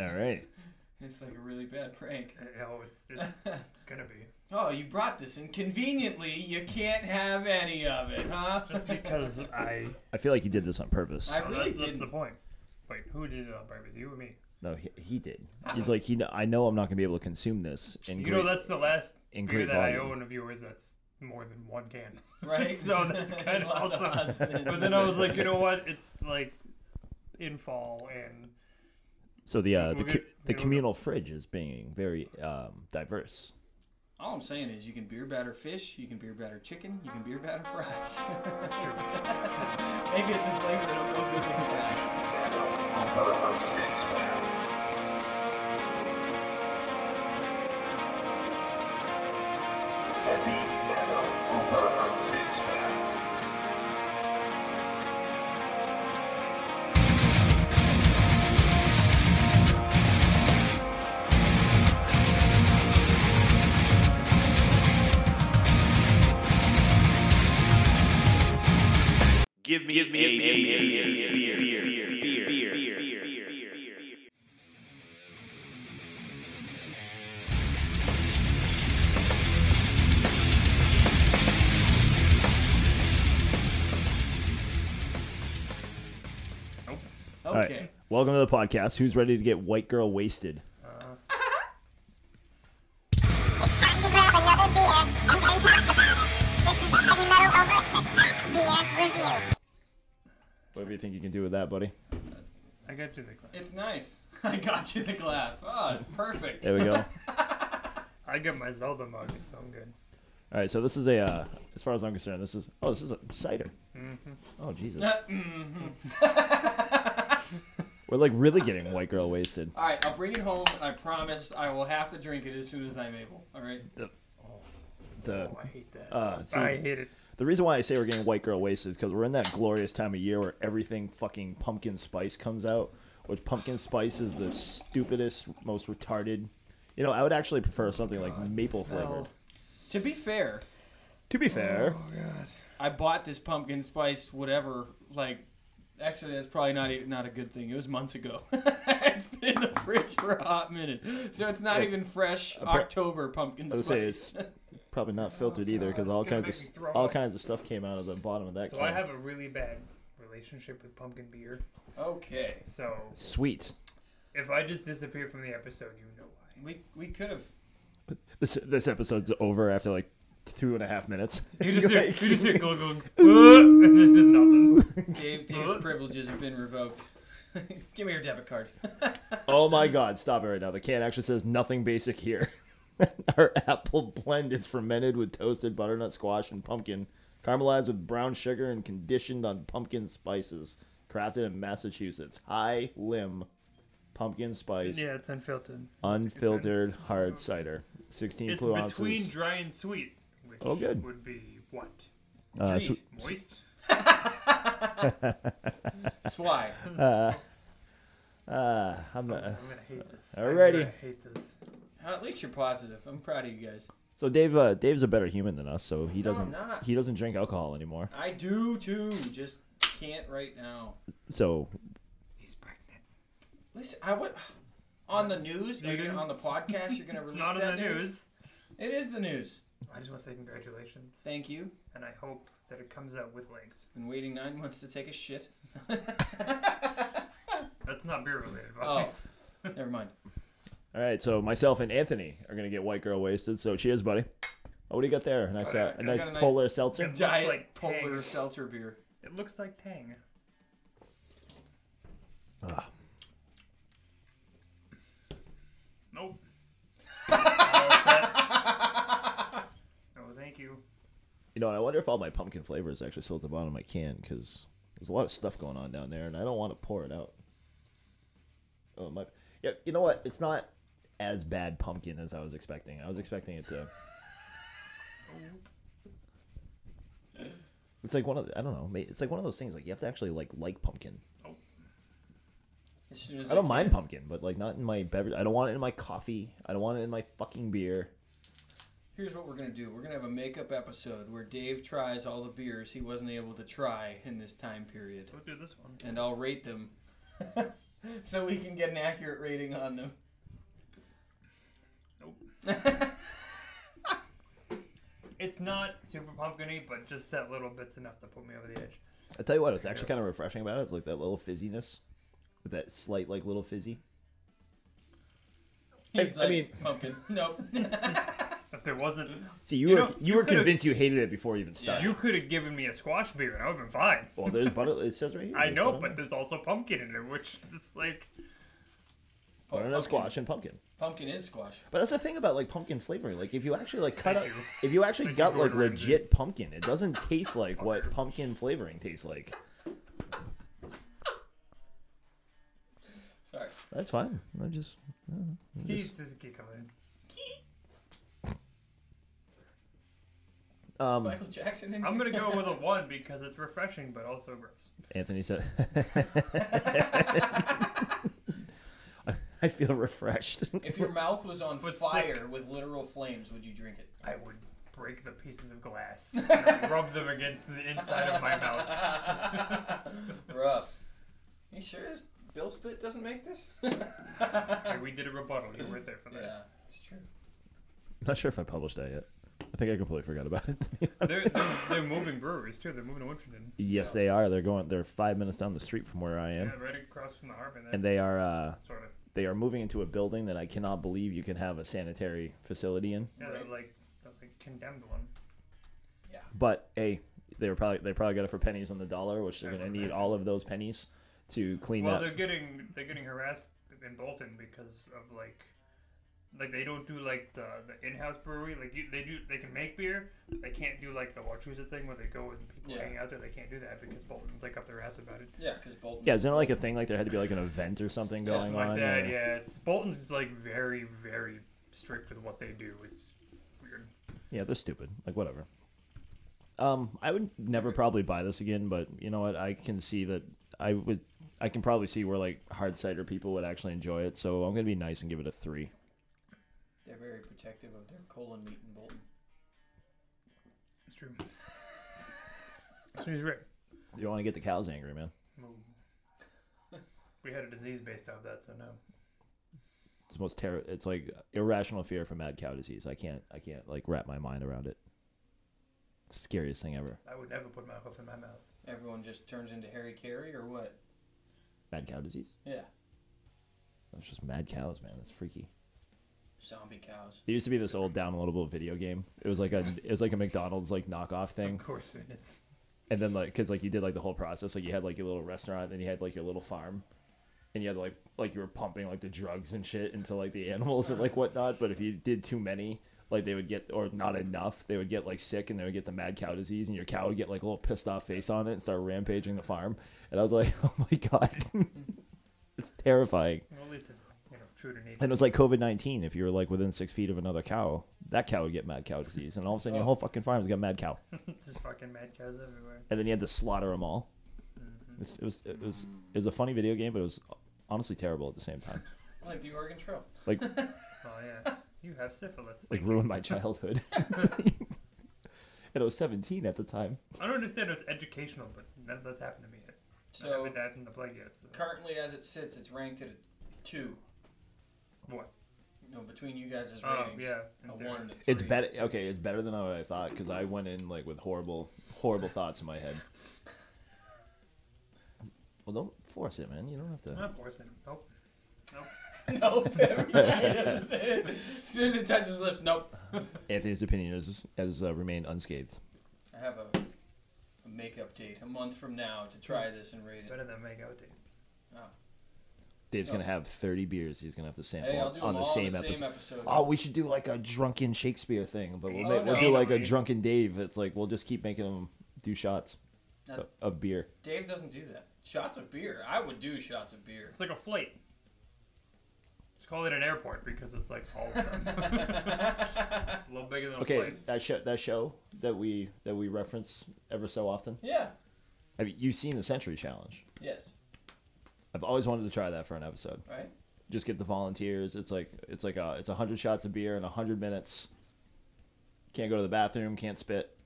All right. It's like a really bad prank. No, it's it's, it's gonna be Oh, you brought this, and conveniently, you can't have any of it, huh? just because I. I feel like you did this on purpose. I Oh, really that's, that's didn't. the point. Wait, who did it on purpose? You or me? No, he, he did. He's like, he. kn- I know I'm not gonna be able to consume this. In You great, know, that's the last in beer great that I volume. own of yours. That's more than one can. Right? so that's kind of Lots of awesome. odds in it. But then I was like, you know what? It's like in fall and so the uh, the, We'll co- get- the we'll- communal fridge is being very um, diverse. All I'm saying is, you can beer batter fish, you can beer batter chicken, you can beer batter fries. that's true. Maybe it's a flavor that'll go good with the batter. give me a beer. Okay. All right. Welcome to the podcast. Who's ready to get white girl wasted? You can do with that, buddy. I got you the glass. It's nice. I got you the glass. Oh, perfect. There we go. I got my Zelda mug, so I'm good. All right. So this is a, uh, as far as I'm concerned, this is. Oh, this is a cider. Mm-hmm. Oh Jesus. Mhm. We're like really getting white girl wasted. All right, I'll bring it home, and I promise I will have to drink it as soon as I'm able. All right. The Oh, I hate that. uh, see, I hate it. The reason why I say we're getting white girl wasted is because we're in that glorious time of year where everything fucking pumpkin spice comes out, which pumpkin spice is the stupidest, most retarded. You know, I would actually prefer something like maple flavored. To be fair, To be fair, I bought this pumpkin spice whatever like. Actually, that's probably not even, not a good thing. It was months ago. it's been in the fridge for a hot minute, so it's not Yeah. even fresh Appar- October pumpkin I would spice. say it's probably not filtered either because all kinds of make me throw all up. kinds of stuff came out of the bottom of that So can. I have a really bad relationship with pumpkin beer. okay, So Sweet. if I just disappear from the episode, you know why. we we could have. This this episode's over after like two and a half minutes. You just hear, you just hear glug glug, and it does nothing. Dave, Dave's privileges have been revoked. Give me your debit card. Oh my god, stop it right now. The can actually says nothing basic here. Our apple blend is fermented with toasted butternut squash and pumpkin, caramelized with brown sugar and conditioned on pumpkin spices. Crafted in Massachusetts. High limb pumpkin spice, Yeah, it's unfiltered. unfiltered hard cider. 16 It's flu between ounces. dry and sweet, which Oh, good. would be what? Uh, Treat. sw- Moist? Swy. uh, I'm not, I'm gonna hate this. I'm gonna hate this. At least you're positive. I'm proud of you guys. so Dave, uh, Dave's a better human than us, so he No, doesn't I'm not. he doesn't drink alcohol anymore. I do too. Just can't right now. So He's pregnant. Listen, I would. On the news, You you're gonna, can- on the podcast, you're gonna release Not in that the news. It is the news. I just want to say congratulations, Thank you. and I hope that it comes out with legs. Been waiting nine months to take a shit. That's not beer related. Oh, never mind. All right, so myself and Anthony are gonna get white girl wasted. So cheers, buddy. Oh, what do you got there? A nice, uh, I a nice got a nice- polar seltzer. Looks Diet like polar Tang. seltzer beer. It looks like Tang. Ah. Nope. All set. No, thank you. You know, I wonder if all my pumpkin flavor is actually still at the bottom of my can because there's a lot of stuff going on down there, and I don't want to pour it out. Oh my! Yeah, you know what? It's not as bad pumpkin as I was expecting. I was expecting it to. It's like one of the, I don't know. It's like one of those things. Like you have to actually like like pumpkin. As soon as I don't mind pumpkin, but like not in my beverage. I don't want it in my coffee. I don't want it in my fucking beer. Here's what we're gonna do. We're gonna have a makeup episode where Dave tries all the beers he wasn't able to try in this time period, We'll do this one. and I'll rate them so we can get an accurate rating on them. It's not super pumpkiny, but just that little bit's enough to put me over the edge. I tell you what, it's actually kind of refreshing about it. It's like that little fizziness, with that slight like little fizzy. He's I like, mean- pumpkin. Nope. If there wasn't, See, you, You were know, you, you were could've- convinced you hated it before you even started. you could have given me a squash beer and I would have been fine. Well, there's butter. It says right here. I there's know, butternut- but there's also pumpkin in it, which is like Oh, butternut pumpkin. squash and pumpkin. Pumpkin is squash. But that's the thing about like pumpkin flavoring. Like if you actually like cut Thank out, if you actually Thank you, got like Gordon Ramsay. legit pumpkin, it doesn't taste like what pumpkin flavoring tastes like. Sorry. That's fine. I just he's just giggling. um Michael Jackson in I'm here? gonna go with a one because it's refreshing, but also gross. Anthony said. I feel refreshed. If your mouth was on But fire with literal flames, would you drink it? I would break the pieces of glass and rub them against the inside of my mouth. Rough. You sure this Bull Spit doesn't make this? Hey, we did a rebuttal. You weren't there for that. yeah, it's true. Not sure if I published that yet. I think I completely forgot about it. They're, they're, they're moving breweries too. They're moving to Winchendon. yes, they are. They're going. They're five minutes down the street from where I am, Yeah, right across from the harbor there. and they are. uh sort of. They are moving into a building that I cannot believe you can have a sanitary facility in. Yeah, Right. they're like the like condemned one. Yeah. But a they were probably they probably got it for pennies on the dollar, which they're I gonna need imagine. all of those pennies to clean up. Well, up. they're getting they're getting harassed in Bolton because of like like they don't do like the the in-house brewery like you, they do they can make beer but they can't do like the Wachusett thing where they go and people Yeah. hang out there they can't do that because Bolton's like up their ass about it Yeah, because Bolton. Yeah, isn't it like a thing like there had to be like an event or something going something like on? that or- yeah it's Bolton's is like very very strict with what they do it's weird Yeah, they're stupid. Like whatever. Um, I would never probably buy this again, but you know what? I can see that I would. I can probably see where like hard cider people would actually enjoy it. So I'm gonna be nice and give it a three. They're very protective of their colon meat in Bolton. it's true so he's right You don't want to get the cows angry, man. we had a disease based off that so no It's the most terror. It's like irrational fear for mad cow disease. I can't. I can't like wrap my mind around it. It's the scariest thing ever. I would never put my hoof in my mouth Everyone just turns into Harry Carey or what? Mad cow disease. Yeah. It's just mad cows, man. It's freaky. Zombie cows. There used to be this old downloadable video game. It was like a it was like a McDonald's like knockoff thing. of course it is. And then like because like you did like the whole process. Like you had like your little restaurant and you had like your little farm. And you had like like you were pumping like the drugs and shit into like the animals and like whatnot. But if you did too many like they would get or not enough they would get like sick and they would get the mad cow disease. And your cow would get like a little pissed off face on it and start rampaging the farm. And i was like oh my god. It's terrifying. Well, at least it's true to nature and it was like covid-19 if you were like within six feet of another cow that cow would get mad cow disease and all of a sudden your oh. whole fucking farm's got mad cow Just fucking mad cows everywhere. and then you had to slaughter them all. Mm-hmm. It was, it was it was it was a funny video game, but it was honestly terrible at the same time. Like the Oregon Trail. Like Oh yeah, you have syphilis. like you. ruined my childhood. and I was 17 at the time. I don't understand if it's educational, but none of that's happened to me yet. I So haven't had in the plague yet. So. currently, as it sits, it's ranked at a two. What? No, between you guys' Oh ratings. yeah, in A theory. one and a It's three. better. Okay, it's better than what I thought because I went in like with horrible horrible thoughts in my head. Well, don't force it, man. You don't have I'm to. not forcing. Nope. Nope. Nope. as soon as it touches lips, nope. Anthony's opinion has has uh, remained unscathed. I have a, a makeup date a month from now to try this and rate it. Better than make out date. Oh. Dave's oh. gonna have 30 beers. He's gonna have to sample Hey, I'll do on them the all same the episode. same episode. Oh, we should do like a drunken Shakespeare thing, but we'll, Oh, make, we'll no. do like a drunken Dave. It's like we'll just keep making them do shots Now, of- of beer. Dave doesn't do that. Shots of beer. I would do shots of beer. It's like a flight. Just call it an airport because it's like all of them. a little bigger than a Okay, flight. that show that show that we that we reference ever so often. Yeah. Have you you've seen the Century Challenge? Yes. I've always wanted to try that for an episode. Right. Just get the volunteers. It's like it's like a it's a hundred shots of beer in a hundred minutes. Can't go to the bathroom. Can't spit.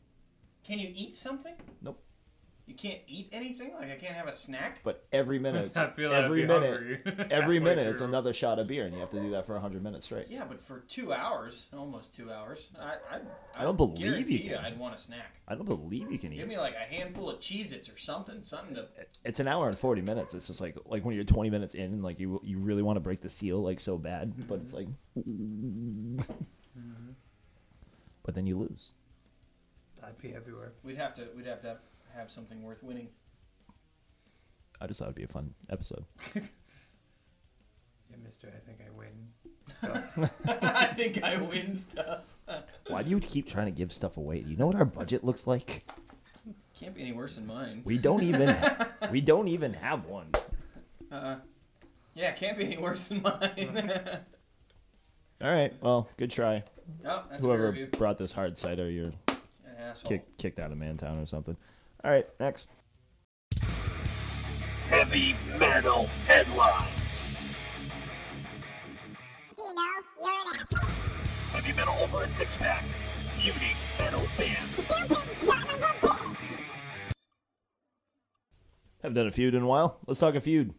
Can you eat something? Nope. You can't eat anything. Like I can't have a snack. But every minute, I feel I'd every be minute, hungry every minute, it's another shot of beer, and you have to do that for hundred minutes straight. Yeah, but for two hours, almost two hours, I I, I don't believe you can. I'd want a snack. I don't believe you can eat. Give me like a handful of Cheez-Its or something, something to. It's an hour and forty minutes. It's just like like when you're twenty minutes in, and like you you really want to break the seal like so bad, mm-hmm. but it's like, mm-hmm. but then you lose. I'd pee everywhere. We'd have to we'd have to have, have something worth winning. I just thought it'd be a fun episode. Yeah, Mister, I think I win. I think I win stuff. Why do you keep trying to give stuff away? Do you know what our budget looks like? Can't be any worse than mine. We don't even we don't even have one. Uh, yeah, can't be any worse than mine. All right, well, good try. oh, that's Whoever brought this hard cider, you're An asshole. kicked kicked out of Mantown or something. All right, next. Heavy metal headlines. So you know, you're an asshole. Heavy metal over a six pack. Feuding metal bands. Stupid son of a bitch. Haven't done a feud in a while. Let's talk a feud.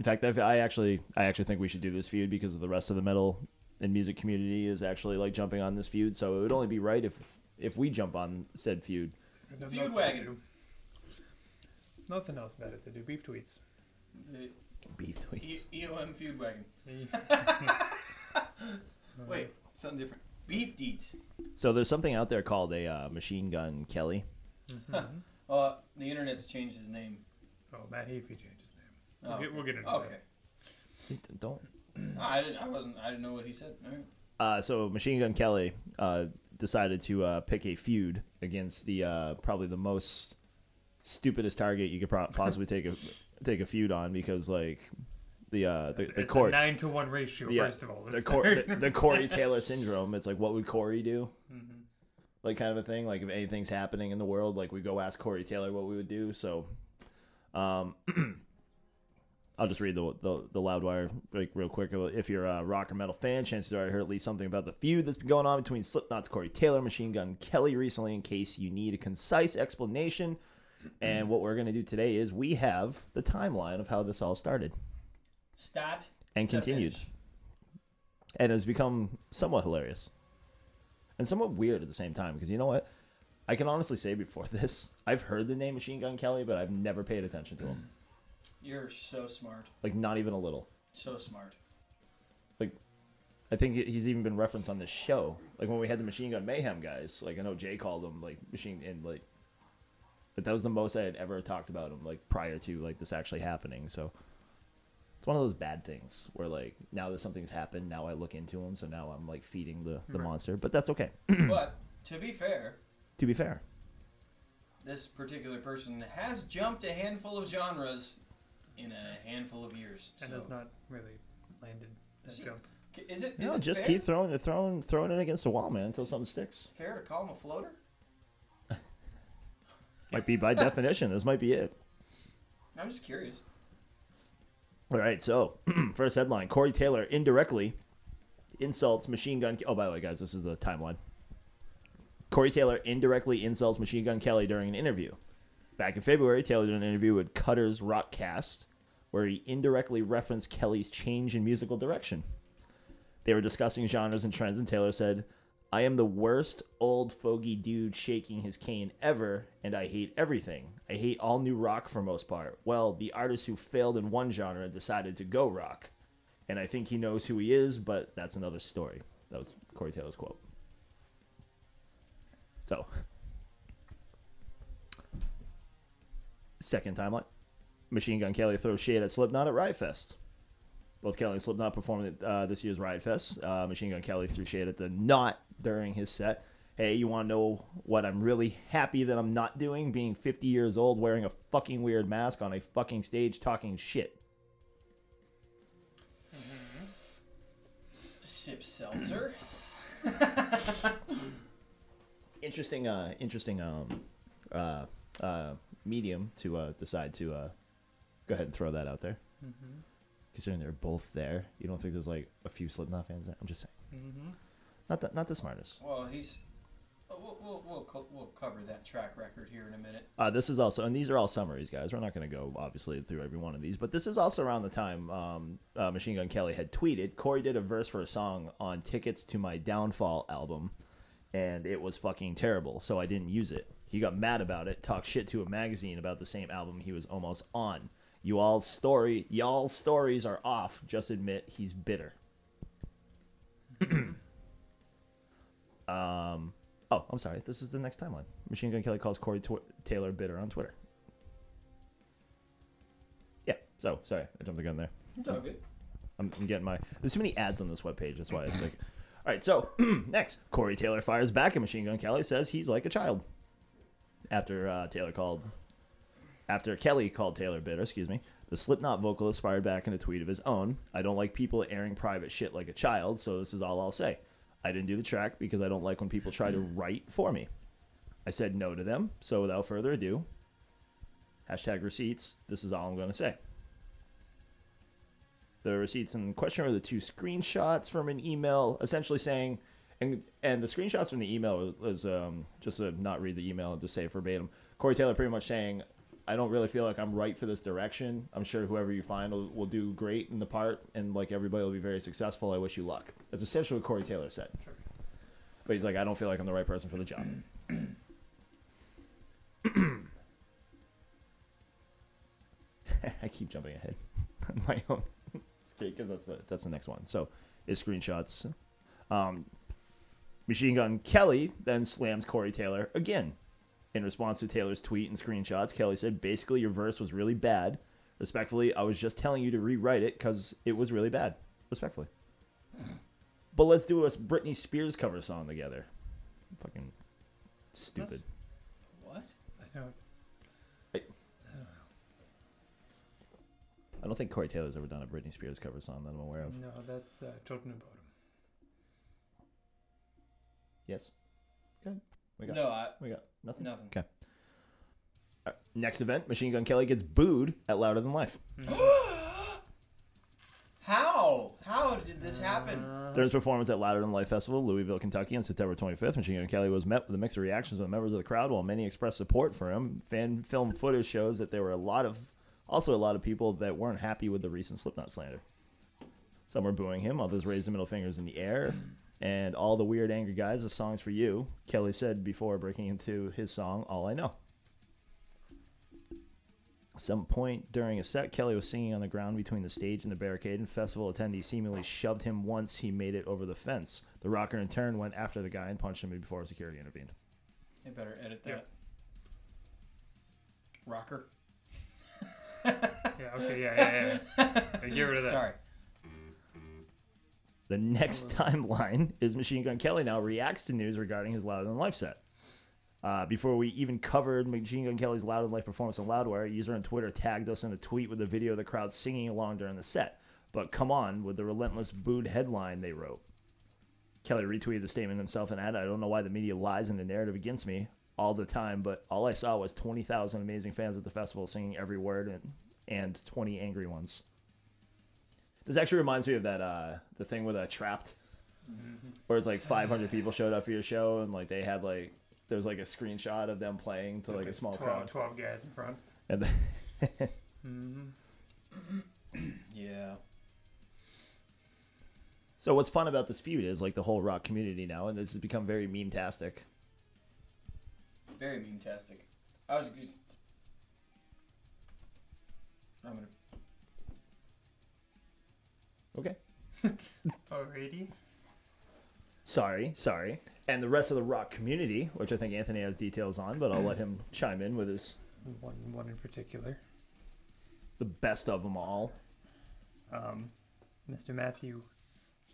In fact, I've, I actually, I actually think we should do this feud because of the rest of the metal and music community is actually like jumping on this feud. So it would only be right if, if we jump on said feud. There's Feud nothing wagon. to do. Nothing else better to do. Beef tweets. The Beef E- tweets. EOM feud wagon. Wait, something different. Beef deets. So there's something out there called a uh, machine gun Kelly. Uh, the internet's changed his name. Oh, Matt Heafy changed his name. Oh, We'll, get, okay. we'll get into Okay. that. Don't. I didn't. I wasn't. I didn't know what he said. All right. Uh, so Machine Gun Kelly uh, decided to uh, pick a feud against the uh, probably the most stupidest target you could pro- possibly take a take a feud on because like the uh, the, It's, the it's court nine to one ratio. Yeah, First of all, the, Cor- the, the Corey Taylor syndrome. It's like, what would Corey do? Mm-hmm. Like, kind of a thing. Like, if anything's happening in the world, like, we go ask Corey Taylor what we would do. So, um, I'll just read the, the, the Loudwire like, real quick. If you're a rock or metal fan, chances are I heard at least something about the feud that's been going on between Slipknot's Corey Taylor, Machine Gun Kelly recently, in case you need a concise explanation. And what we're going to do today is we have the timeline of how this all started Stat. and continued finish. and has become somewhat hilarious and somewhat weird at the same time because you know what i can honestly say before this i've heard the name machine gun kelly but i've never paid attention to him You're so smart. like not even a little. So smart. like i think he's even been referenced on this show. Like when we had the machine gun mayhem guys like i know jay called him like machine and like but that was the most i had ever talked about him like prior to like this actually happening. So it's one of those bad things where like now that something's happened now i look into him so now i'm like feeding the, the monster but that's okay. But to be fair, to be fair. this particular person has jumped a handful of genres in a handful of years. and so- has not really landed that See- jump. Is it? Is no it just fair? keep throwing it throwing throwing it against the wall man until something sticks fair to call him a floater? might be by definition this might be it I'm just curious. All right, so first headline: Corey Taylor indirectly insults Machine Gun. Oh, by the way, guys, this is the timeline. Corey Taylor indirectly insults Machine Gun Kelly during an interview. Back in February, Taylor did an interview with Cutter's Rockcast, where he indirectly referenced Kelly's change in musical direction. They were discussing genres and trends, and Taylor said, I am the worst old fogey dude shaking his cane ever, and I hate everything. I hate all new rock for most part. Well, the artist who failed in one genre decided to go rock. And I think he knows who he is, but that's another story. That was Corey Taylor's quote. So, second timeline. Machine Gun Kelly throws shade at Slipknot at Riot Fest. Both Kelly and Slipknot performed at uh, this year's Riot Fest. Uh, Machine Gun Kelly threw shade at the Knot during his set. Hey, you want to know what I'm really happy that I'm not doing? Being 50 years old, wearing a fucking weird mask on a fucking stage, talking shit. Sip seltzer. Interesting, uh, interesting, um, uh, uh, medium to uh, decide to uh, go ahead and throw that out there. Considering they're both there, you don't think there's like a few Slipknot fans there? I'm just saying, Mm-hmm. not the, not the smartest. Well, he's We'll, we'll, we'll, co- we'll cover that track record here in a minute. Uh, this is also, and these are all summaries, guys. We're not going to go obviously through every one of these, but this is also around the time um, uh, Machine Gun Kelly had tweeted. Corey did a verse for a song on "Tickets to My Downfall" album, and it was fucking terrible. So I didn't use it. He got mad about it, talked shit to a magazine about the same album he was almost on. You all's story, y'all's stories are off. Just admit he's bitter. um. Oh, I'm sorry. This is the next timeline. Machine Gun Kelly calls Corey Tw- Taylor bitter on Twitter. Yeah. So sorry, I jumped the gun there. It's all good. I'm, I'm getting my. There's too many ads on this webpage. That's why it's like. All right. So next, Corey Taylor fires back at Machine Gun Kelly. Says he's like a child. After uh, Taylor called. After Kelly called Taylor bitter, excuse me, the Slipknot vocalist fired back in a tweet of his own. I don't like people airing private shit like a child, so this is all I'll say. I didn't do the track because I don't like when people try to write for me. I said no to them, so without further ado, hashtag receipts, this is all I'm going to say. The receipts in question are the two screenshots from an email essentially saying, and and the screenshots from the email was, was um, just to not read the email and to say verbatim. Corey Taylor pretty much saying, I don't really feel like I'm right for this direction. I'm sure whoever you find will, will do great in the part, and like everybody will be very successful. I wish you luck. That's essentially what Corey Taylor said. But he's like, I don't feel like I'm the right person for the job. I keep jumping ahead on my own. it's great because that's the, that's the next one. So, is screenshots. Um, Machine Gun Kelly then slams Corey Taylor again. In response to Taylor's tweet and screenshots, Kelly said, basically, your verse was really bad. Respectfully, I was just telling you to rewrite it because it was really bad. Respectfully. But let's do a Britney Spears cover song together. Fucking stupid. What? I don't. I I don't think Corey Taylor's ever done a Britney Spears cover song that I'm aware of. No, that's uh, Children of Bodom. Yes. Good. We got. No, I, We got nothing. nothing. Okay. All right, Next event, Machine Gun Kelly gets booed at Louder Than Life. How? How did this happen? Uh, During his performance at Louder Than Life Festival, Louisville, Kentucky, on September 25th, Machine Gun Kelly was met with a mix of reactions from members of the crowd, while many expressed support for him. Fan film footage shows that there were a lot of, also a lot of people that weren't happy with the recent Slipknot slander. Some were booing him, others raised the middle fingers in the air, and all the weird, angry guys. The song's for you, Kelly said before breaking into his song "All I Know." Some point during a set, Kelly was singing on the ground between the stage and the barricade, and festival attendees seemingly shoved him once he made it over the fence. The rocker in turn went after the guy and punched him before security intervened. I better edit that. Yep. Rocker. Yeah. Okay. Yeah. Yeah. Yeah. yeah. Get rid of that. Sorry. The next timeline is Machine Gun Kelly now reacts to news regarding his Louder Than Life set. Uh, before we even covered Machine Gun Kelly's Louder Than Life performance on Loudwire, a user on Twitter tagged us in a tweet with a video of the crowd singing along during the set. But come on, with the relentless booed headline they wrote. Kelly retweeted the statement himself and added, I don't know why the media lies in the narrative against me all the time, but all I saw was 20,000 amazing fans at the festival singing every word and, and 20 angry ones. This actually reminds me of that uh, the thing with a trapped, mm-hmm. where it's like 500 people showed up for your show and like they had like there was like a screenshot of them playing to like a small 12, crowd. 12 guys in front. And then, mm-hmm. Yeah. so what's fun about this feud is like the whole rock community now, and this has become very meme tastic. Very meme-tastic. I was just. I'm gonna. Okay. Alrighty. Sorry, sorry. And the rest of the rock community, which I think Anthony has details on, but I'll let him chime in with his One. One in particular. the best of them all. um, Mr. Matthew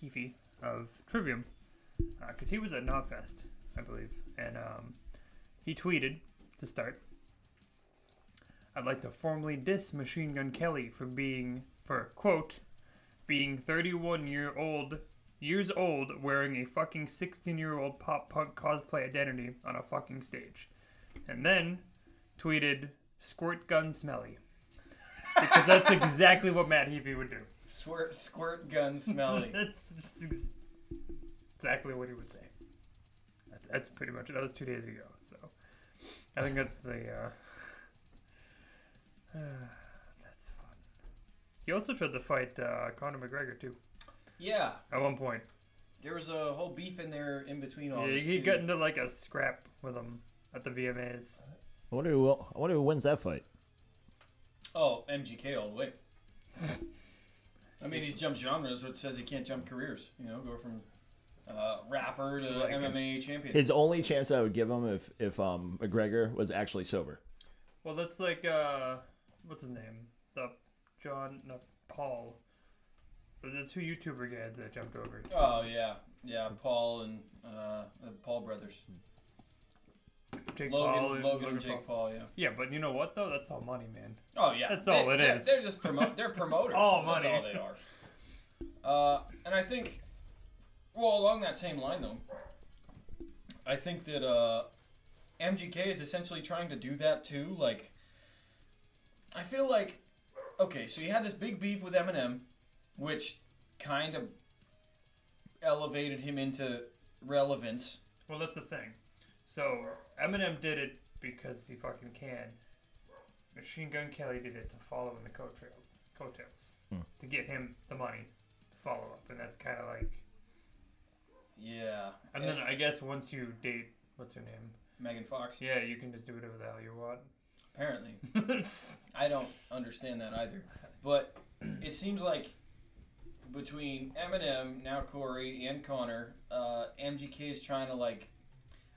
Heafy of Trivium, because he was at Knotfest, I believe, and um, he tweeted to start. I'd like to formally diss Machine Gun Kelly for being, for quote, being 31 year old years old wearing a fucking 16 year old pop punk cosplay identity on a fucking stage, and then tweeted squirt gun smelly. Because that's exactly what Matt Heafy would do. Squirt, squirt gun smelly. That's exactly what he would say. that's that's pretty much that was two days ago. So I think that's the. Uh. He also tried to fight uh, Conor McGregor too Yeah, at one point. there was a whole beef in there in between all Yeah, this. he too. got into like a scrap with him at the VMAs. I wonder who. I wonder who wins that fight. Oh, MGK all the way. I mean, he's jumped genres, so it says he can't jump careers. You know, go from uh, rapper to Like- MMA champion. His only chance I would give him if if um McGregor was actually sober. Well, that's like uh, what's his name? John, no, Paul. The two YouTuber guys that jumped over. oh yeah, yeah. Paul and uh, the Paul brothers. Jake Logan, Paul and Logan, and Jake Paul. Yeah. Yeah, but you know what though? That's all money, man. Oh yeah, That's all They- it they're- is. They're just promote. They're promoters. All That's money. all they are. Uh, and I think, well, along that same line though, I think that uh, MGK is essentially trying to do that too. Like, I feel like, okay, so you had this big beef with Eminem, which kind of elevated him into relevance. Well, that's the thing. So Eminem did it because he fucking can. Machine Gun Kelly did it to follow in the coattails, coattails, hmm. to get him the money to follow up, and that's kind of like. Yeah. And then I guess once you date, what's her name? Megan Fox. Yeah, you can just do whatever the hell you want. Apparently. I don't understand that either. But it seems like between Eminem, now Corey, and Conor, uh, MGK is trying to like.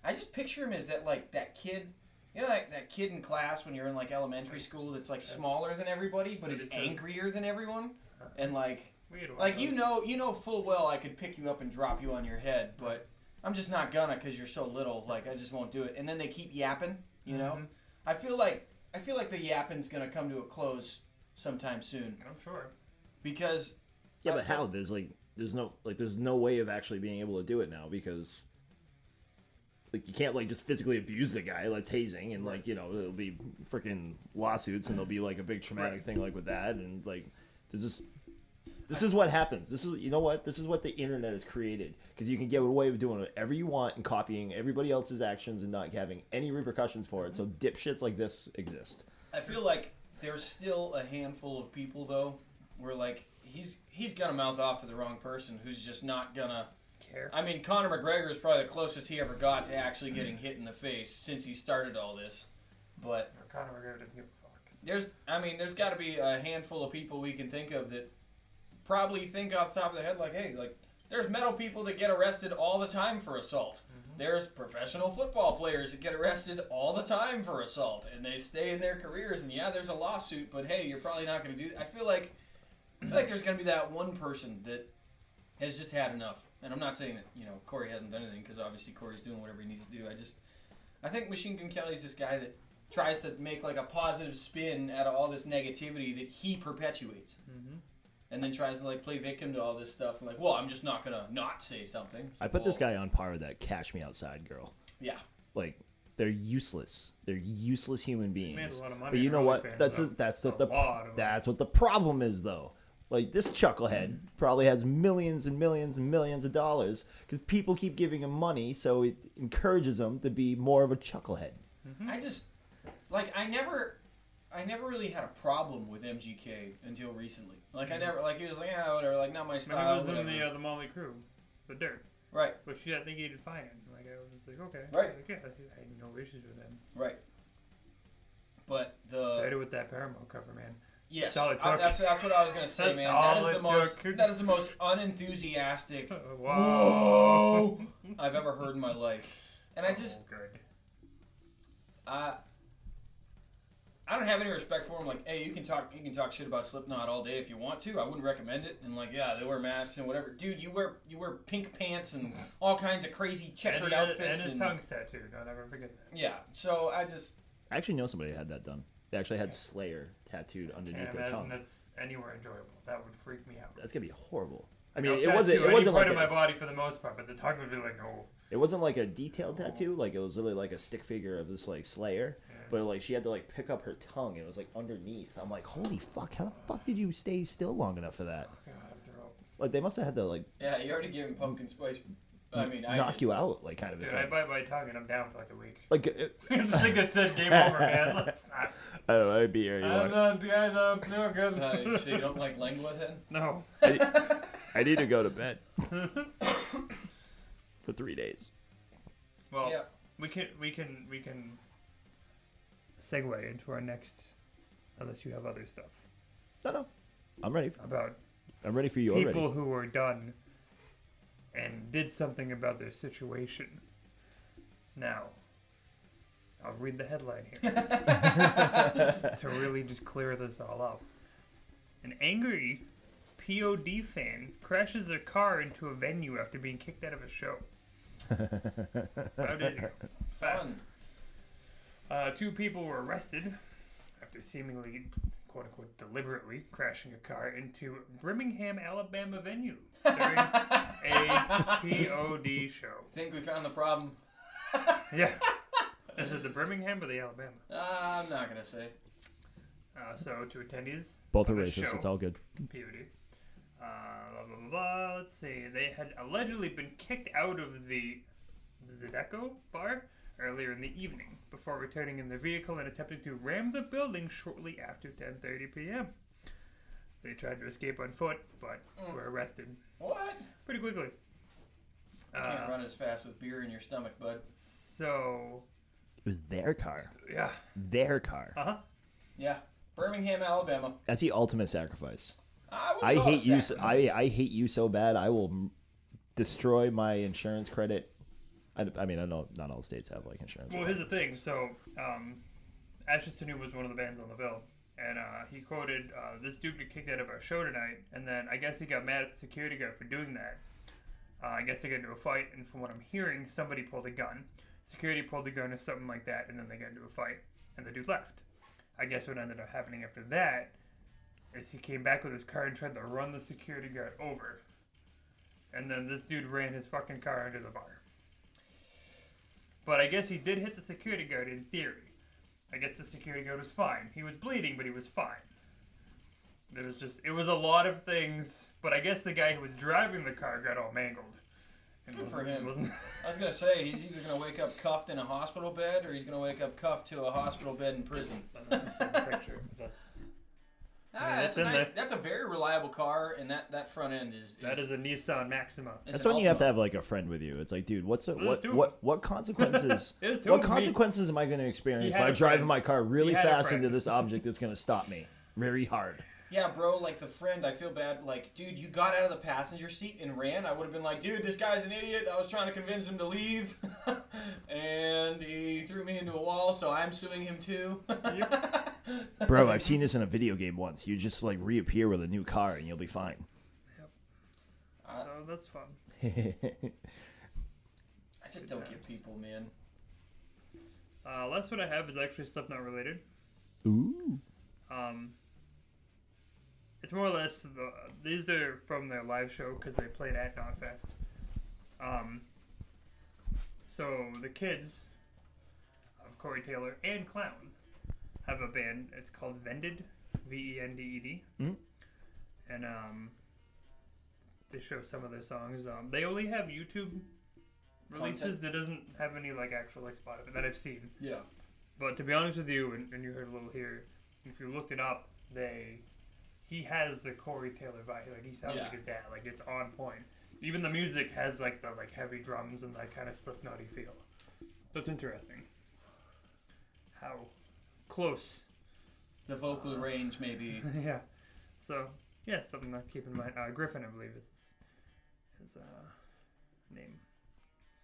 I just picture him as that like that kid. You know, like that kid in class when you're in like elementary school that's like smaller than everybody, but is But it does- angrier than everyone, and like We had one like you know you know full well I could pick you up and drop you on your head, but I'm just not gonna because you're so little. Like I just won't do it. And then they keep yapping. You know, Mhm. I feel like I feel like the yapping's gonna come to a close sometime soon I'm sure. because Yeah, but how? There's like there's no like there's no way of actually being able to do it now because like you can't like just physically abuse the guy. That's hazing, and like you know it'll be freaking lawsuits, and there'll be like a big traumatic Right. thing like with that, and like there's this is this is what happens. This is you know what this is what the internet has created because you can get away with doing whatever you want and copying everybody else's actions and not having any repercussions for it. So dipshits like this exist. I feel like there's still a handful of people though where like he's he's gonna mouth off to the wrong person who's just not gonna. Care. I mean, Conor McGregor is probably the closest he ever got to actually getting hit in the face since he started all this, but. Conor McGregor doesn't give a fuck. There's, I mean, there's got to be a handful of people we can think of that probably think off the top of their head, like, hey, like, there's metal people that get arrested all the time for assault. There's professional football players that get arrested all the time for assault, and they stay in their careers. And yeah, there's a lawsuit, but hey, you're probably not going to do. I feel like, I feel like there's going to be that one person that has just had enough. And I'm not saying that you know Corey hasn't done anything because obviously Corey's doing whatever he needs to do. I just, I think Machine Gun Kelly's this guy that tries to make like a positive spin out of all this negativity that he perpetuates, Mhm. And then tries to like play victim to all this stuff. And like, well, I'm just not gonna not say something. It's I like, put this well, guy on par with that "Cash Me Outside" girl. Yeah, like they're useless. They're useless human beings. made a lot of money but you know what? OnlyFans, That's a, though. that's the, A the lot that's what the problem is though. Like this chucklehead probably has millions and millions and millions of dollars because people keep giving him money, so it encourages him to be more of a chucklehead. Mm-hmm. I just like I never. I never really had a problem with MGK until recently. Like I never like he was like yeah whatever like not my style. he was in the uh, the Mötley Crüe, the Dirt, Right, which yeah, I think he did fine. Like I was just like, okay, Right. Like, yeah, I had no issues with him. right. But the Started with that Paramore cover, man. Yes, That's I- that's that's what I was gonna say, That's man. That is the most took. that is the most unenthusiastic wow. I've ever heard in my life, and I just Oh, good. I I don't have any respect for him. Like, hey, you can talk you can talk shit about Slipknot all day if you want to. I wouldn't recommend it. And like, yeah, they wear masks and whatever. Dude, you wear you wear pink pants and all kinds of crazy checkered he had- and his and- tongue's tattooed. Don't ever forget that. yeah, so I just I actually know somebody who had that done. They actually had Slayer tattooed underneath Can't their imagine tongue. that's anywhere enjoyable. That would freak me out. That's gonna be horrible. I I'll mean, it wasn't. It any wasn't part like of my body for the most part, but the tongue would be like, no. it wasn't like a detailed oh. tattoo. Like it was literally like a stick figure of this like Slayer. Yeah. But like she had to like pick up her tongue. and It was like underneath. I'm like, holy fuck! How the fuck did you stay still long enough for that? God, throw up. Like they must have had to like yeah, you already gave him pumpkin spice I mean, I knock you out, like kind of a Dude, I thing. bite my tongue and I'm down for like a week. Like uh, it's like I said, game over, man. I, I don't know, I'd be here. You I'm want- not behind up. No good. Uh, so you don't like lengua then? No. I, I need to go to bed for three days. Well, Yeah. we can we can we can segue into our next, unless you have other stuff No, no, I'm ready. For, about I'm ready for you people already. who were done and did something about their situation. Now, I'll read the headline here to really just clear this all up. An angry POD fan crashes their car into a venue after being kicked out of a show. How did you? Fun. Uh, two people were arrested after seemingly, quote unquote, deliberately crashing a car into Birmingham, Alabama venue during a POD show. Think we found the problem? Yeah. Is it the Birmingham or the Alabama? Uh, I'm not gonna say. Uh, so, to attendees, Both are of the racist. show, It's all good. POD. Uh, blah, blah, blah, blah. Let's see. They had allegedly been kicked out of the Zydeco bar earlier in the evening before returning in their vehicle and attempting to ram the building shortly after 10:30 p.m. They tried to escape on foot, but were arrested What? pretty quickly. You can't Uh, run as fast with beer in your stomach, bud. so, It was their car. yeah. Their car. Uh huh. Yeah. Birmingham, Alabama. That's the ultimate sacrifice. I, would I hate you. So. I I hate you so bad. I will destroy my insurance credit. I, I mean, I know not all states have like insurance. Well, here's the thing. So, um, Ashes to New was one of the bands on the bill, and uh, he quoted, uh, "This dude got kicked out of our show tonight," and then I guess he got mad at the security guard for doing that. Uh, I guess they got into a fight, and from what I'm hearing, somebody pulled a gun. Security pulled a gun or something like that, and then they got into a fight, and the dude left. I guess what ended up happening after that is he came back with his car and tried to run the security guard over, and then this dude ran his fucking car under the bar. But I guess he did hit the security guard in theory. I guess the security guard was fine. He was bleeding, but he was fine. It was just, it was a lot of things. But I guess the guy who was driving the car got all mangled. And Good for him. Wasn't, I was gonna say he's either gonna wake up cuffed in a hospital bed or he's gonna wake up cuffed to a hospital bed in prison. that's the picture. That's, Ah, that's a nice, there. That's a very reliable car, and that, that front end is, is that is a Nissan Maxima. That's an when you have to have like a friend with you. It's like, dude, what's it? There's What what what consequences? What of them. consequences am I going to experience by driving friend. my car really He had a fast into this object that's going to stop me very hard? Yeah, bro, like the friend, I feel bad. Like, dude, you got out of the passenger seat and ran. I would have been like, dude, this guy's an idiot. I was trying to convince him to leave, and he threw me into a wall, so I'm suing him too. Bro, I've seen this in a video game once. You just like reappear with a new car and you'll be fine. Uh, So that's fun. I just don't get people, man. Uh, last one I have is actually stuff not related. Ooh. Um, it's more or less the, these are from their live show because they played at Knotfest. Um, so the kids of Corey Taylor and Clown have a band. It's called Vended, V E N D E D, Mm. and um, they show some of their songs. Um, they only have YouTube releases. It doesn't have any like actual like Spotify that I've seen. Yeah. But to be honest with you, and, and you heard a little here, if you looked it up, they he has the Corey Taylor vibe. Like he sounds Yeah. like his dad. Like it's on point. Even the music has like the like heavy drums and that kind of Slipknotty feel. That's interesting. How close? The vocal range, maybe. yeah. So yeah, something to keep in mind. Uh, Griffin, I believe, is his uh, name.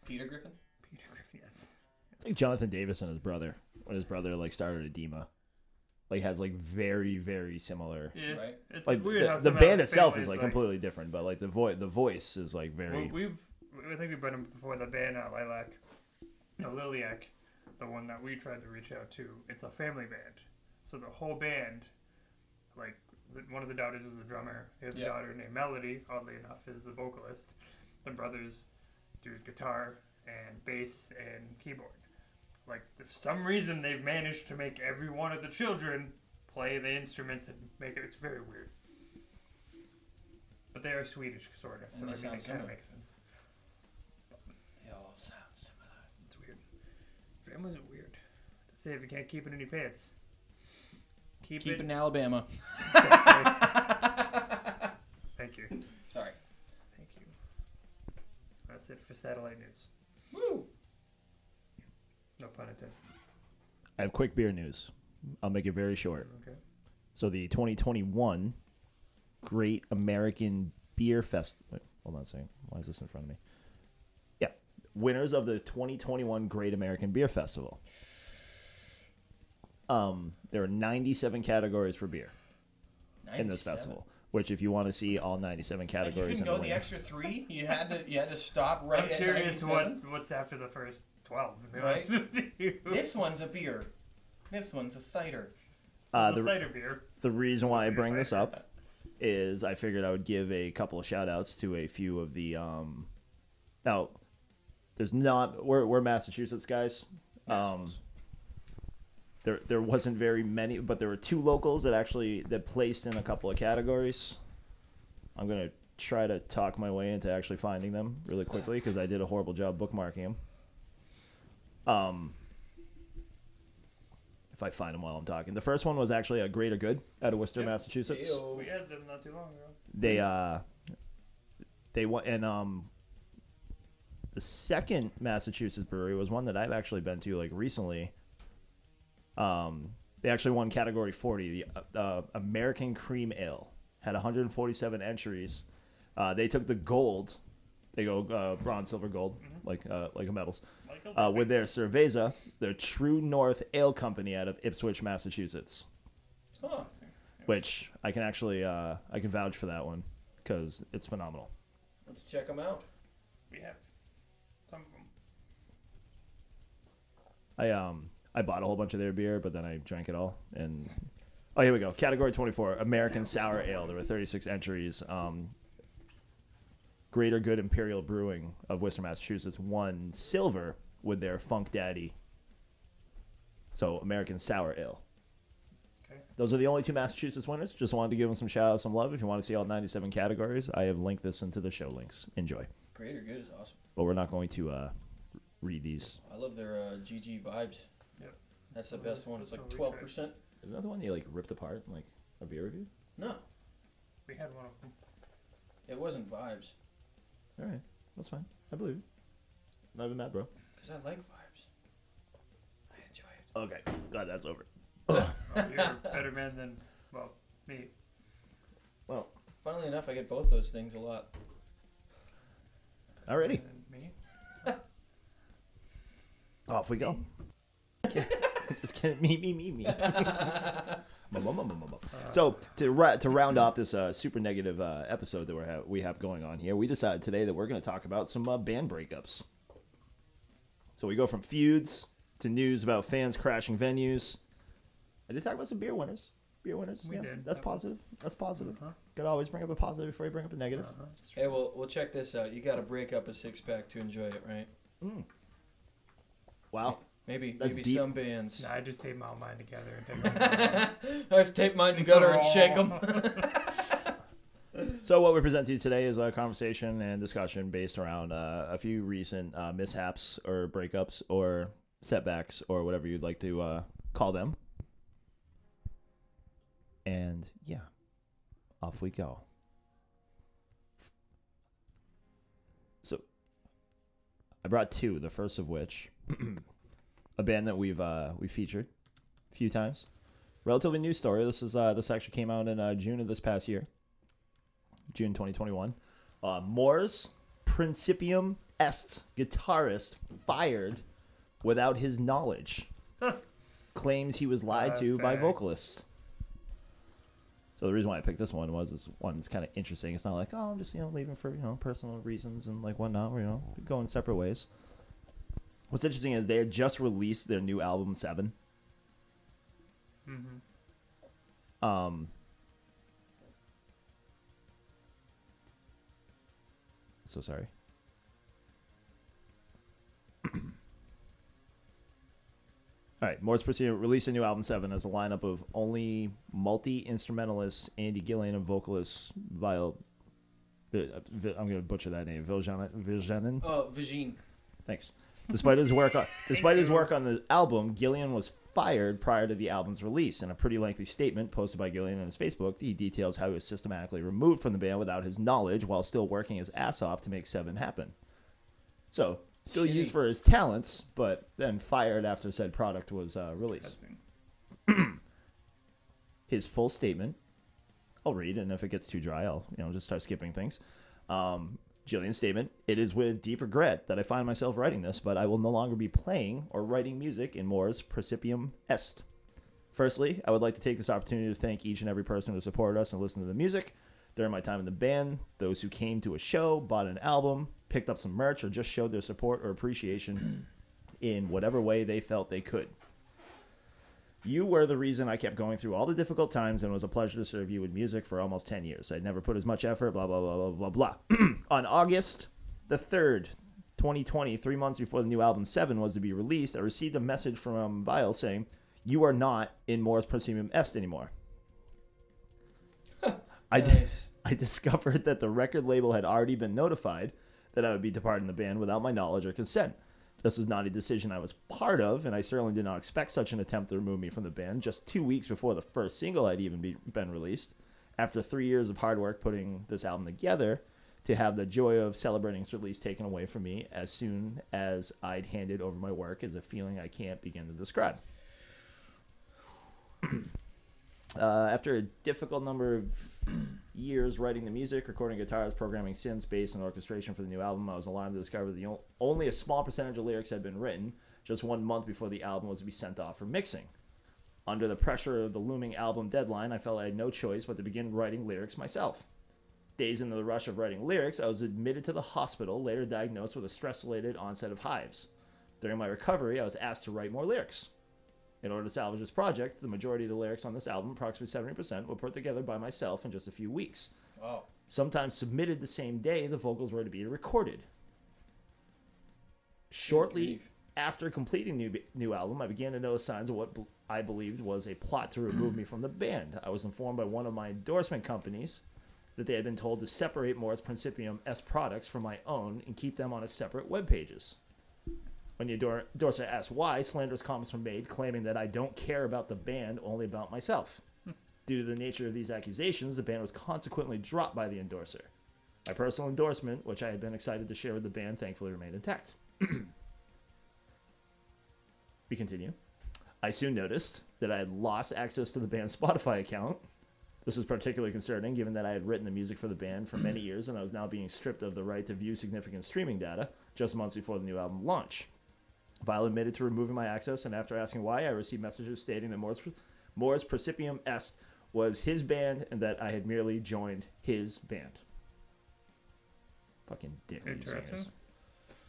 Peter Griffin? Peter Griffin. Yes. It's like Jonathan Davis and his brother. When his brother like started Adema. Like has like very, very similar Yeah. Right. It's like weird the, how the band itself is family's, like, completely different, but like the voice the voice is like very Well, we've I think we've been in before the band uh, Lilac, no Liliac, the one that we tried to reach out to. It's a family band, so the whole band, like one of the daughters is the drummer. The other Yeah. daughter named Melody, oddly enough, is the vocalist. The brothers do guitar and bass and keyboard. Like for some reason they've managed to make every one of the children play the instruments and make it. It's very weird. But they are Swedish, sort of, so I they mean, it kind similar. of makes sense. But all sound similar. It's weird. Families are weird. To say if you can't keep it in your pants. Keep, Keep it. in Alabama. Thank you. Sorry. Thank you. That's it for satellite news. Woo! No pun intended. I have quick beer news. I'll make it very short. Okay. So the 2021 Great American Beer Fest. Wait, hold on a second. Why is this in front of me? Yeah, winners of the 2021 Great American Beer Festival. Um, there are 97 categories for beer in this 97. festival. Which, if you want to see all 97 Like, you categories, couldn't in go the the winner- extra three. You had to. You had to stop right. I'm at curious 97. what what's after the first twelve. to be Right. honest with you. This one's a beer. This one's a cider. So Uh, the the- cider beer. the reason why I beer bring this up is I figured I would give a couple of shout outs to a few of the um now there's not we're we're Massachusetts guys. Um there there wasn't very many but there were two locals that actually that placed in a couple of categories. I'm going to try to talk my way into actually finding them really quickly because I did a horrible job bookmarking them. Um if I find them while I'm talking. The first one was actually a Greater Good out of Worcester, Yep. Massachusetts. Ew. We had them not too long ago. They uh they went and um the second Massachusetts brewery was one that I've actually been to like recently. Um they actually won category 40, the uh, American Cream Ale. Had 147 entries. Uh, they took the gold. They go uh, bronze, silver, gold, like uh, like medals. Michael Uh, with their Davis. Cerveza, the True North Ale Company out of Ipswich, Massachusetts Huh. which I can actually uh, I can vouch for that one because it's phenomenal. Let's check them out. We have some of them. I um I bought a whole bunch of their beer, but then I drank it all. And oh, here we go. Category twenty four: American Sour Ale. There were thirty six entries. Um, Greater Good Imperial Brewing of Worcester, Massachusetts, won silver with their Funk Daddy. So American Sour Ale. Okay. Those are the only two Massachusetts winners. Just wanted to give them some shout out, some love. If you want to see all 97 categories, I have linked this into the show links. Enjoy. Greater Good is awesome. But we're not going to uh, read these. I love their uh, GG vibes. Yep. That's the So best one. It's like twelve tried. percent. Isn't that the one you like ripped apart in like a beer review? No, We had one of them. it wasn't vibes. All right, that's fine. I believe you. Not even mad, bro. Cause I like vibes. I enjoy it. Okay, glad that's over. Oh, you're a better man than well me. Well, Funnily enough, I get both those things a lot. already And me. off we go. Just kidding. Me, me, me, me. Mum, mum, mum, mum, mum. So to ra- to round off this uh, super negative uh, episode that we have we have going on here, we decided today that we're going to talk about some uh, band breakups. So we go from feuds to news about fans crashing venues. I did talk about some beer winners. Beer winners. We yeah, did. That's That positive. was- That's positive. Uh-huh. Gotta always bring up a positive before you bring up a negative. Uh-huh. Hey, well, we'll check this out. You got to break up a six pack to enjoy it, right? Wow. Maybe That's maybe deep. some bands. Nah, I just tape my own mind together and take Let's tape mine together and shake them. So what we present to you today is a conversation and discussion based around uh, a few recent uh, mishaps or breakups or setbacks or whatever you'd like to uh, call them. And yeah, off we go. So I brought two. The first of which, a band that we've uh, we featured a few times. Relatively new story. This is uh, this actually came out in uh, June of this past year. June 2021. Uh, Mors Principium Est guitarist fired without his knowledge. Claims he was lied to by Perfect. vocalists. So the reason why I picked this one was this one is kind of interesting. It's not like oh I'm just you know leaving for you know personal reasons and like whatnot. We're, you know going separate ways. What's interesting is they had just released their new album Seven. Mm-hmm. Um, so sorry. All right, Mors proceeded to release a new album seven as a lineup of only multi instrumentalist Andy Gillion and vocalist Ville. Uh, I'm going to butcher that name. Viljanen. Viljanen. Oh, Vagine. Thanks. Despite his work on despite his work on the album, Gillian was fired prior to the album's release. In a pretty lengthy statement posted by Gillion on his Facebook, he details how he was systematically removed from the band without his knowledge while still working his ass off to make Seven happen. So, still Shitty. used for his talents, but then fired after said product was uh, released. His full statement. I'll read, and if it gets too dry, I'll you know just start skipping things. Um, Gillion's statement: It is with deep regret that I find myself writing this, but I will no longer be playing or writing music in Mors Principium Est. Firstly, I would like to take this opportunity to thank each and every person who supported us and listened to the music during my time in the band. Those who came to a show, bought an album, picked up some merch, or just showed their support or appreciation in whatever way they felt they could. You were the reason I kept going through all the difficult times, and it was a pleasure to serve you with music for almost 10 years. I'd never put as much effort, blah, blah, blah, blah, blah, blah. On August the 3rd, 2020, three months before the new album 7 was to be released, I received a message from Ville saying, You are not in Mors Principium Est anymore. I, Nice. I discovered that the record label had already been notified that I would be departing the band without my knowledge or consent. This was not a decision I was part of, and I certainly did not expect such an attempt to remove me from the band just two weeks before the first single had even be, been released. After three years of hard work putting this album together, to have the joy of celebrating its release taken away from me as soon as I'd handed over my work is a feeling I can't begin to describe. Uh, after a difficult number of years writing the music, recording guitars, programming synths, bass, and orchestration for the new album, I was alarmed to discover that only a small percentage of lyrics had been written just one month before the album was to be sent off for mixing. Under the pressure of the looming album deadline, I felt I had no choice but to begin writing lyrics myself. Days into the rush of writing lyrics, I was admitted to the hospital, later diagnosed with a stress related onset of hives. During my recovery, I was asked to write more lyrics. In order to salvage this project, the majority of the lyrics on this album, approximately 70%, were put together by myself in just a few weeks. Wow. Sometimes submitted the same day the vocals were to be recorded. Shortly after completing the new, new album, I began to notice signs of what I believed was a plot to remove me from the band. I was informed by one of my endorsement companies that they had been told to separate Mors Principium Est products from my own and keep them on a separate web pages. When the endor- endorser asked why, slanderous comments were made claiming that I don't care about the band, only about myself. Hmm. Due to the nature of these accusations, the band was consequently dropped by the endorser. My personal endorsement, which I had been excited to share with the band, thankfully remained intact. we continue. I soon noticed that I had lost access to the band's Spotify account. This was particularly concerning given that I had written the music for the band for many years and I was now being stripped of the right to view significant streaming data just months before the new album launch. Ville admitted to removing my access, and after asking why, I received messages stating that Mors, Mors Principium Est was his band and that I had merely joined his band. Fucking dick. what are you saying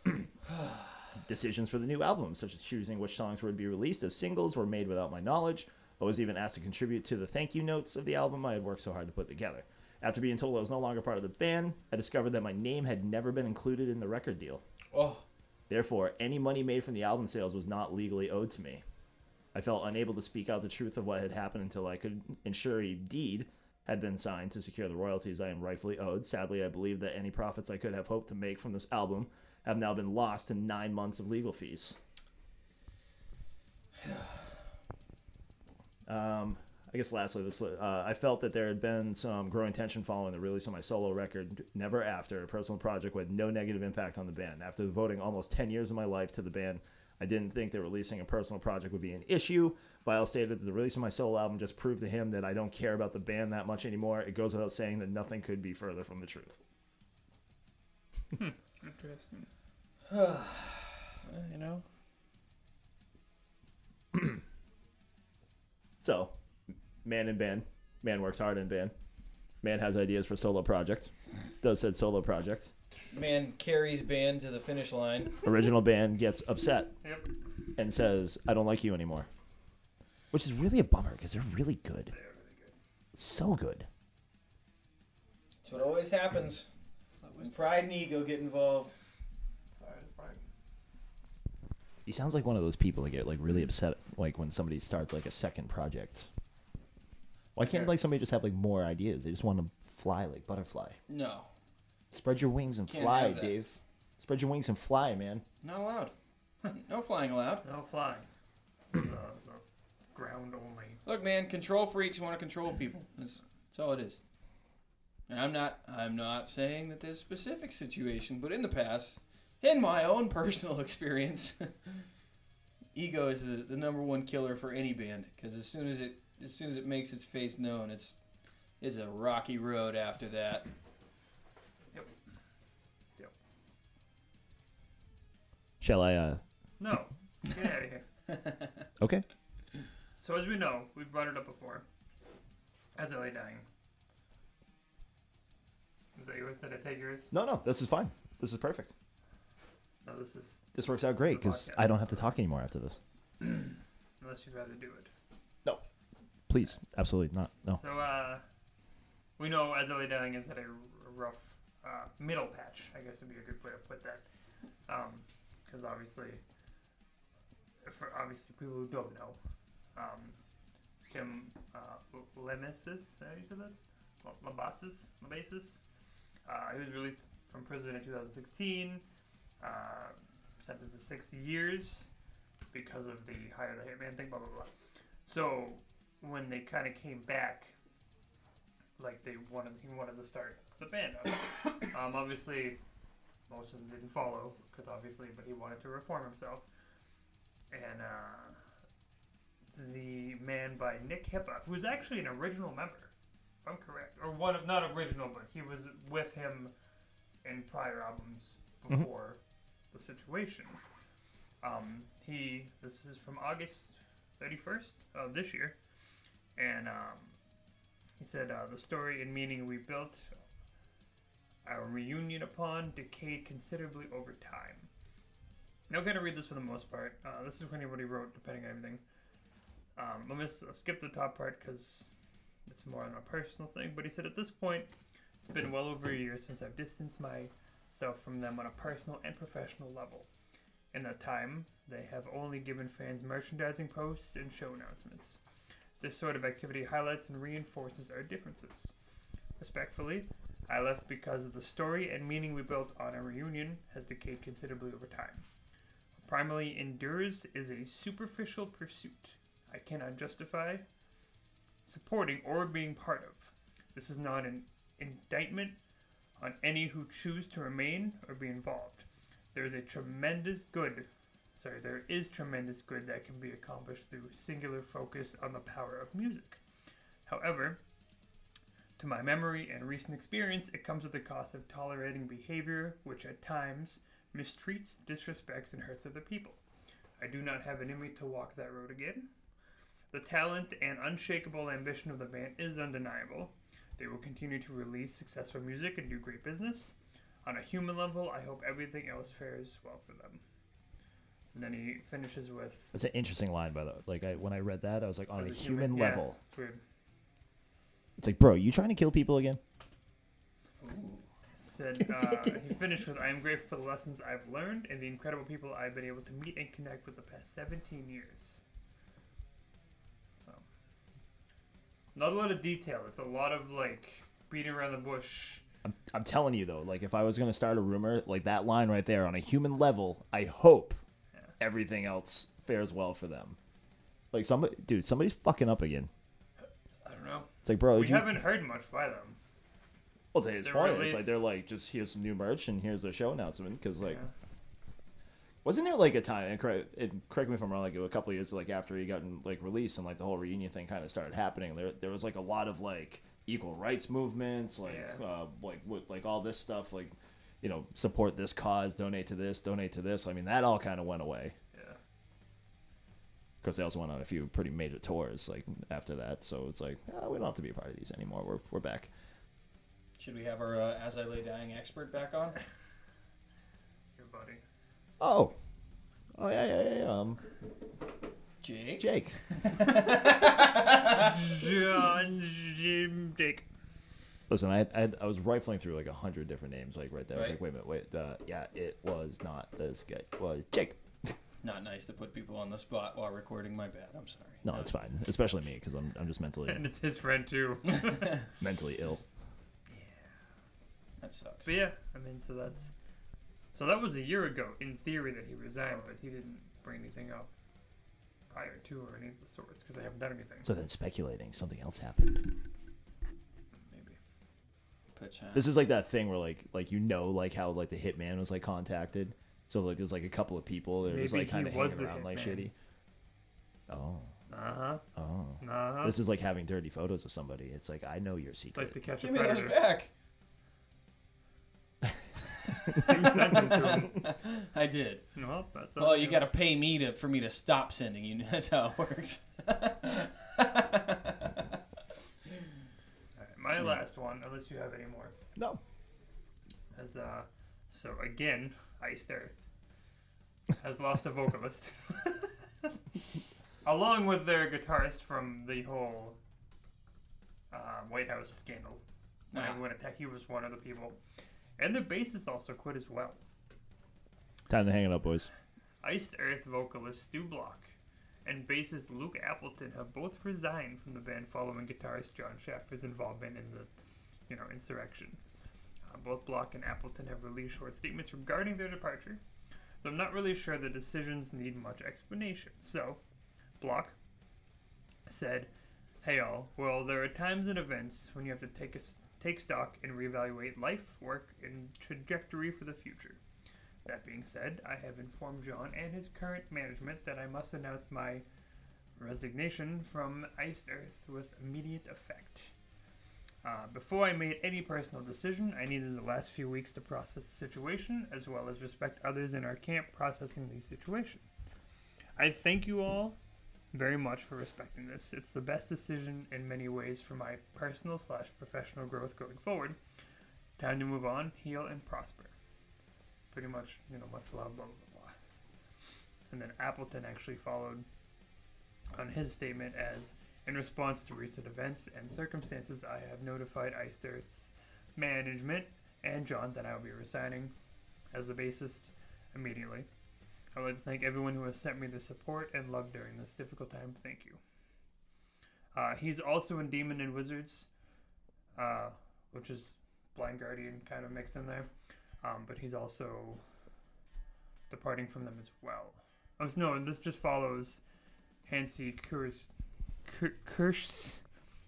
Interesting. Decisions for the new album, such as choosing which songs would be released as singles, were made without my knowledge. I was even asked to contribute to the thank you notes of the album I had worked so hard to put together. After being told I was no longer part of the band, I discovered that my name had never been included in the record deal. Oh, Therefore, any money made from the album sales was not legally owed to me. I felt unable to speak out the truth of what had happened until I could ensure a deed had been signed to secure the royalties I am rightfully owed. Sadly, I believe that any profits I could have hoped to make from this album have now been lost to nine months of legal fees. Um, I guess lastly, this uh, I felt that there had been some growing tension following the release of my solo record, Never After, a personal project with no negative impact on the band. After devoting almost 10 years of my life to the band, I didn't think that releasing a personal project would be an issue. Ville stated that the release of my solo album just proved to him that I don't care about the band that much anymore. It goes without saying that nothing could be further from the truth. Interesting. Uh, you know, So, man in band, man works hard in band, man has ideas for solo project, does said solo project. man carries band to the finish line. Original band gets upset Yep. and says, "I don't like you anymore," which is really a bummer because they're really good. So good. That's what always happens when pride and ego get involved. Sorry, it's probably. He sounds like one of those people that get like really upset like when somebody starts like a second project. Why can't like somebody just have like more ideas? They just want to fly like butterfly. No. Spread your wings and Can't fly, have that. Dave. Spread your wings and fly, man. Not allowed. no flying allowed. No flying. It's, uh, it's, uh, ground only. Look, man, control freaks want to control people. That's, that's all it is. And I'm not I'm not saying that this specific situation, but in the past, in my own personal experience, ego is the, the number one killer for any band because as soon as it as soon as it makes its face known, it's it's a rocky road after that. Yep. Yep. Shall I? uh No. Get out of here. Okay. So as we know, we've brought it up before. As I lay dying. Is that yours? Did I take yours? No, no, this is fine. This is perfect. No, this is This works out great because I don't have to talk anymore after this. unless you'd rather do it. Please, absolutely not. No. So uh, we know as I lay dying is at a rough uh, middle patch. I guess would be a good way to put that. Because obviously, for obviously people who don't know, um, Kim uh, Lemesis, how you say that? Lambesis, Lambesis. Uh, he was released from prison in 2016. Uh, sentenced to six years because of the hire the hitman thing. Blah blah blah. So when they kind of came back, like they wanted, he wanted to start the band up. um, obviously, most of them didn't follow because obviously, but he wanted to reform himself. And uh, the man by Nick Hipa, who was actually an original member, if I'm correct, or one of not original, but he was with him in prior albums before the situation. Um, he this is from August 31st of this year, and um, he said uh, the story and meaning we built our reunion upon decayed considerably over time. Now, I'm going to read this for the most part. Uh, this is what he wrote, depending on everything. Um, let me s- skip the top part because it's more on a personal thing. But he said, at this point, it's been well over a year since I've distanced myself from them on a personal and professional level. In that time, they have only given fans merchandising posts and show announcements. This sort of activity highlights and reinforces our differences. Respectfully, I left because of the story and meaning we built on our reunion has decayed considerably over time. What primarily endures is a superficial pursuit I cannot justify supporting or being part of. This is not an indictment on any who choose to remain or be involved. There is a tremendous good, sorry, there is tremendous good that can be accomplished through singular focus on the power of music. However, to my memory and recent experience, it comes at the cost of tolerating behavior which at times mistreats, disrespects, and hurts other people. I do not have an me to walk that road again. The talent and unshakable ambition of the band is undeniable. They will continue to release successful music and do great business. On a human level, I hope everything else fares well for them. And then he finishes with That's an interesting line, by the way. Like I, when I read that, I was like, on a human, yeah. level, it's weird. it's like, bro, you trying to kill people again? said uh, he finished with, "I am grateful for the lessons I've learned and the incredible people I've been able to meet and connect with the past 17 years." So, not a lot of detail. It's a lot of like beating around the bush. I'm, I'm telling you though, like if I was gonna start a rumor, like that line right there, on a human level, I hope. Everything else fares well for them. Like somebody, dude, somebody's fucking up again. I don't know. It's like, bro, we you, haven't heard much by them. well, to his they're point, it's released- like they're like, just here's some new merch and here's a show announcement. Because like, Yeah. wasn't there like a time? And correct, and correct me if I'm wrong. Like a couple of years, like after he got like released and like the whole reunion thing kind of started happening. There, there was like a lot of like equal rights movements, like Yeah. uh, like like all this stuff, like you know, support this cause, donate to this, donate to this. I mean, that all kind of went away. Yeah. Of course, they also went on a few pretty major tours like after that. So it's like, oh, we don't have to be a part of these anymore. We're we're back. Should we have our uh, As I Lay Dying expert back on? Your buddy. Oh, oh yeah, yeah, yeah. yeah. Um, Jake? Jake. John Jim Dick. Listen, I, I I was rifling through like a hundred different names like right there. I was like, wait a minute, wait. Uh, yeah, it was not this guy. It was Jake. Not nice to put people on the spot while recording. My bad. I'm sorry. No, it's fine. Especially me because I'm I'm just mentally And it's his friend too. mentally ill. Yeah. That sucks. But yeah, I mean, so that's So that was a year ago, in theory, that he resigned, but he didn't bring anything up prior to or any of the sorts because I haven't done anything. So then speculating something else happened. Maybe. Pitch hand. This is like that thing where like like you know like how like the hitman was like contacted. So like there's like a couple of people that was like kind of hanging around like shitty. Oh, Uh huh. oh. Uh huh. This is like having dirty photos of somebody. It's like I know your It's secret. like to catch a Give me those back. you sent them to him. I did. Well, that's Well, up you got to pay me to for me to stop sending you. That's how it works. Alright, my last one, unless you have any more. no. As uh, so again, Iced Earth has lost a vocalist, along with their guitarist from the whole uh, White House scandal. When Ah. everyone attacked, he was one of the people, and their bassist also quit as well. Time to hang it up, boys. Iced Earth vocalist Stu Block and bassist Luke Appleton have both resigned from the band following guitarist Jon Schaffer's involvement in the, you know, insurrection. Uh, both Block and Appleton have released short statements regarding their departure, though I'm not really sure the decisions need much explanation. So, Block said, "Hey all, well, there are times and events when you have to take a take stock and reevaluate life, work, and trajectory for the future." That being said, I have informed Jon and his current management that I must announce my resignation from Iced Earth with immediate effect. Uh, before I made any personal decision, I needed the last few weeks to process the situation, as well as respect others in our camp processing the situation. I thank you all very much for respecting this. It's the best decision in many ways for my personal slash professional growth going forward. Time to move on, heal, and prosper pretty much, you know, much love, blah, blah, blah. And then Appleton actually followed on his statement as, in response to recent events and circumstances, I have notified Earth's management and Jon that I will be resigning as a bassist immediately. I would like to thank everyone who has sent me the support and love during this difficult time. Thank you. Uh, he's also in Demon and Wizards, uh, which is Blind Guardian kind of mixed in there. Um, but he's also departing from them as well. Oh no, this just follows Hansi Kur's Kur- Kirsch's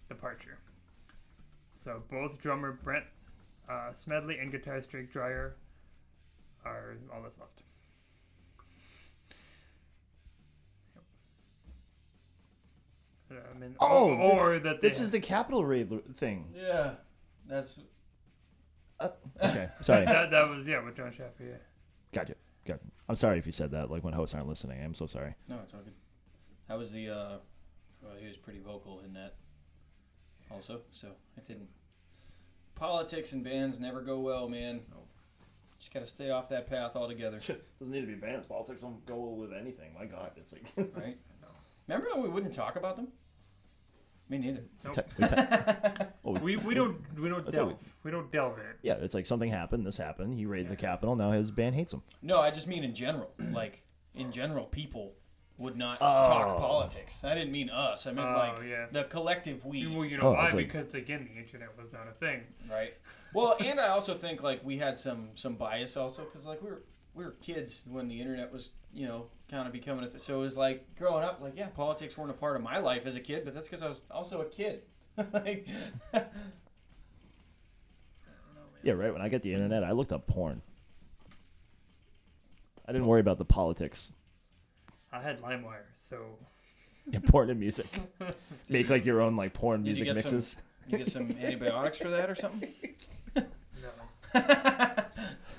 departure. So both drummer Brent uh, Smedley and guitarist Drake Dreyer are all that's left. Yep. Uh, I mean, Oh, or, or that they This is the capital raid thing. Yeah, that's Okay, sorry. that that was yeah with Jon Schaffer yeah. Gotcha. Gotcha. I'm sorry if you said that. Like when hosts aren't listening, I'm so sorry. no, it's all good. That was the. uh Well, he was pretty vocal in that. Also, so it didn't. Politics and bands never go well, man. Just gotta stay off that path altogether, Doesn't need to be bands. Politics don't go well with anything. My God, it's like. right? Remember when we wouldn't talk about them? Me neither. Nope. we, oh, We, we don't we don't That's how we- delve we don't delve in it. yeah, it's like something happened. This happened. He raided the Capitol. Now his band hates him. No, I just mean in general. Like in general, people would not oh. talk Oh. politics. I didn't mean us. I meant Oh, like yeah. the collective we. Well, you Oh, know why? it's like- because again, the internet was not a thing. right well and i also think like we had some some bias also because like we were we were kids when the internet was you know kind of becoming a th- so it was like growing up like yeah politics weren't a part of my life as a kid but that's because i was also a kid like Yeah, right. When I get the internet, I looked up porn. I didn't worry about the politics. I had LimeWire, so Yeah, porn and music. Make like your own like porn Did you music some- mixes. you get some antibiotics for that or something no.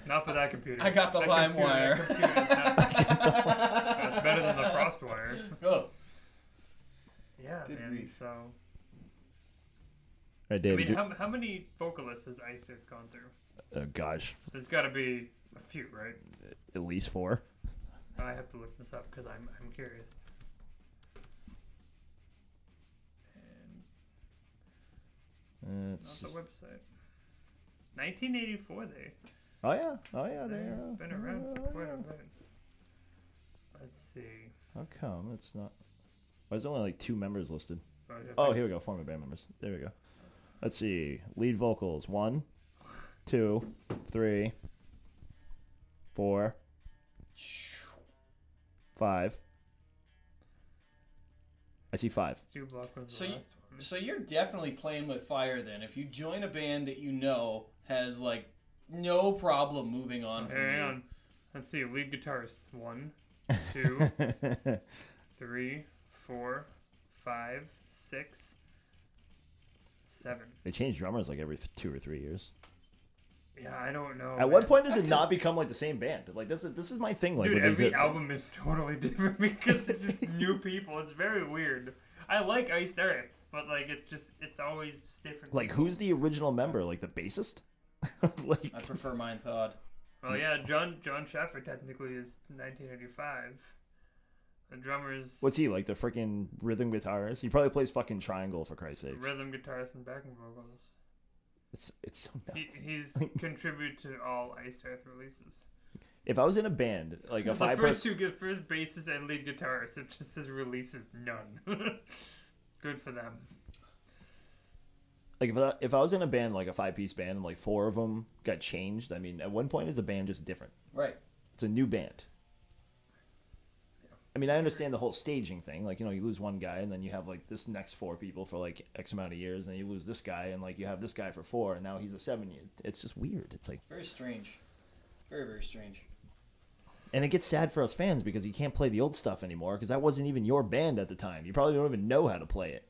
Not for that computer. I got the That computer- LimeWire. that computer That's better than the FrostWire. oh Yeah, Good man. grief. So Right, I mean, you- how, how many vocalists has Iced Earth gone through? oh gosh, There's got to be a few, right? at least four. I have to look this up because I'm I'm curious. And Uh, not the website. 1984, they oh yeah, oh yeah, they've they're been around for oh, quite a bit. Let's see. How come it's not? Why is there only like two members listed? Oh, I Oh, here we go. Former band members. There we go. Let's see. Lead vocals. One, two, three, four, five. I see five. Stu Block was the So you- last one. So you're definitely playing with fire then. If you join a band that you know has like no problem moving on from Hang on. Let's see. Lead guitarist. One, two, three, four, five, six, seven. they change drummers like every th- two or three years. Yeah, I don't know. At what point does it not become like the same band? Like this is this is my thing. Like Dude, with these- every album is totally different because it's just new people. It's very weird. I like Iced Earth, but like it's just it's always just different. like people. who's the original member? Like the bassist? like I prefer mine Pod. Well, yeah, Jon Jon Schaffer technically is 1985. The drummer's what's he like? The freaking rhythm guitarist? He probably plays fucking triangle for Christ's sakes. rhythm guitarist and backing vocals. It's it's so He, nuts. he's contributed to all Iced Earth releases. If I was in a band, like a the five first person, two get first bassist and lead guitarist. It just says releases none. Good for them. Like if I, if I was in a band like a five piece band and like four of them got changed, I mean, at one point is the band just different? Right. It's a new band. I mean, I understand the whole staging thing. Like, you know, you lose one guy and then you have like this next four people for like X amount of years, and you lose this guy and like you have this guy for four, and now he's a seven year. It's just weird. It's like, Very strange. Very very strange. and it gets sad for us fans because you can't play the old stuff anymore because that wasn't even your band at the time. You probably don't even know how to play it.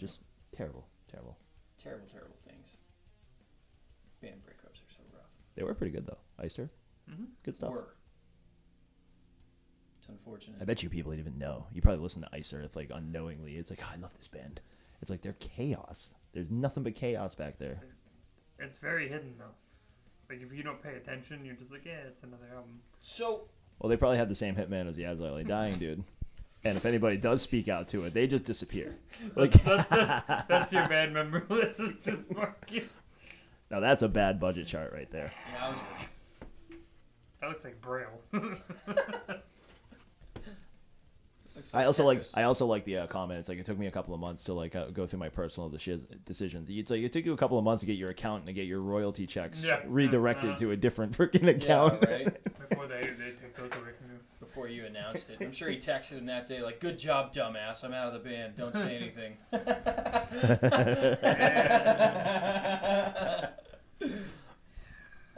Just terrible, terrible. Terrible terrible things. Band breakups are so rough. They were pretty good though. Iced Earth, mm-hmm. good stuff. Were. It's unfortunate. I bet you people didn't even know. You probably listen to Iced Earth like unknowingly. It's like, oh, I love this band. It's like they're chaos. There's nothing but chaos back there. It's very hidden though. Like if you don't pay attention, you're just like, yeah, it's another album. So Well, they probably have the same hitman as Yaz Lily Dying, dude. And if anybody does speak out to it, they just disappear. Like That's, that's, that's your band member list. Is just marking. now, that's a bad budget chart right there. yeah, I was That looks like Braille. looks I also like I also like the uh, comment. It's like it took me a couple of months to like uh, go through my personal deci- decisions. It's like it took you a couple of months to get your accountant to get your royalty checks Yeah. redirected Uh-huh. to a different freaking yeah, account. right. Before they, they take those away from you. Before you announced it, I'm sure he texted him that day like, "Good job, dumbass. I'm out of the band. Don't say anything."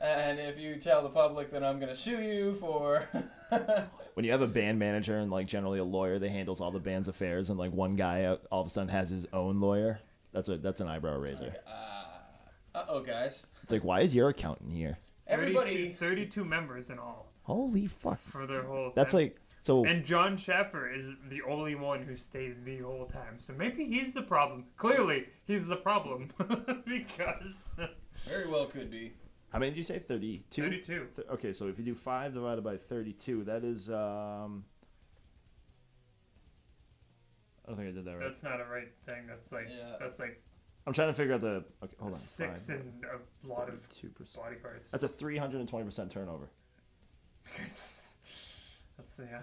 and if you tell the public, then I'm gonna sue you for. When you have a band manager and like generally a lawyer that handles all the band's affairs, and like one guy uh, all of a sudden has his own lawyer, that's a that's an eyebrow raiser. Uh oh, guys. It's like, why is your accountant here? 32, Everybody. 32 members in all Holy fuck! for their whole That's thing. like so. And Jon Schaffer is the only one who stayed the whole time. So maybe he's the problem. Clearly, he's the problem. because Very well could be. How many did you say? Thirty-two. 32. Th- okay, so if you do five divided by thirty-two, that is um. I don't think I did that right. That's not a right thing. That's like Yeah. that's like I'm trying to figure out the. Okay, hold on. six five, and a lot of 32%. body parts. That's a three hundred and twenty percent turnover. that's yeah.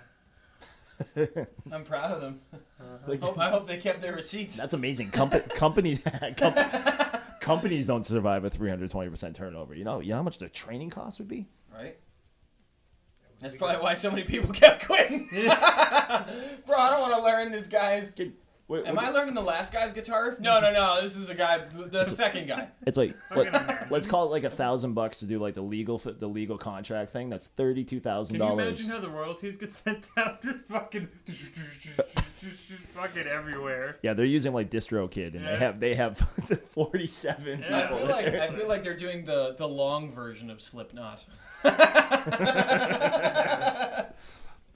I'm proud of them. Like, Hope, I hope they kept their receipts. that's amazing. Compa- companies com- companies don't survive a three hundred twenty percent turnover. You know, you know how much the training cost would be. right? That's probably why so many people kept quitting. Bro, I don't want to learn this guy's. Wait, Am what- I learning the last guy's guitar? No, no, no. This is a guy, the second guy. It's like let, us call it like a thousand bucks to do like the legal the legal contract thing. That's thirty two thousand dollars. Can you imagine how the royalties get sent down? Just fucking, just fucking everywhere. Yeah, they're using like DistroKid, and Yeah. they have they have forty seven Yeah. I people. feel like I feel like they're doing the the long version of Slipknot.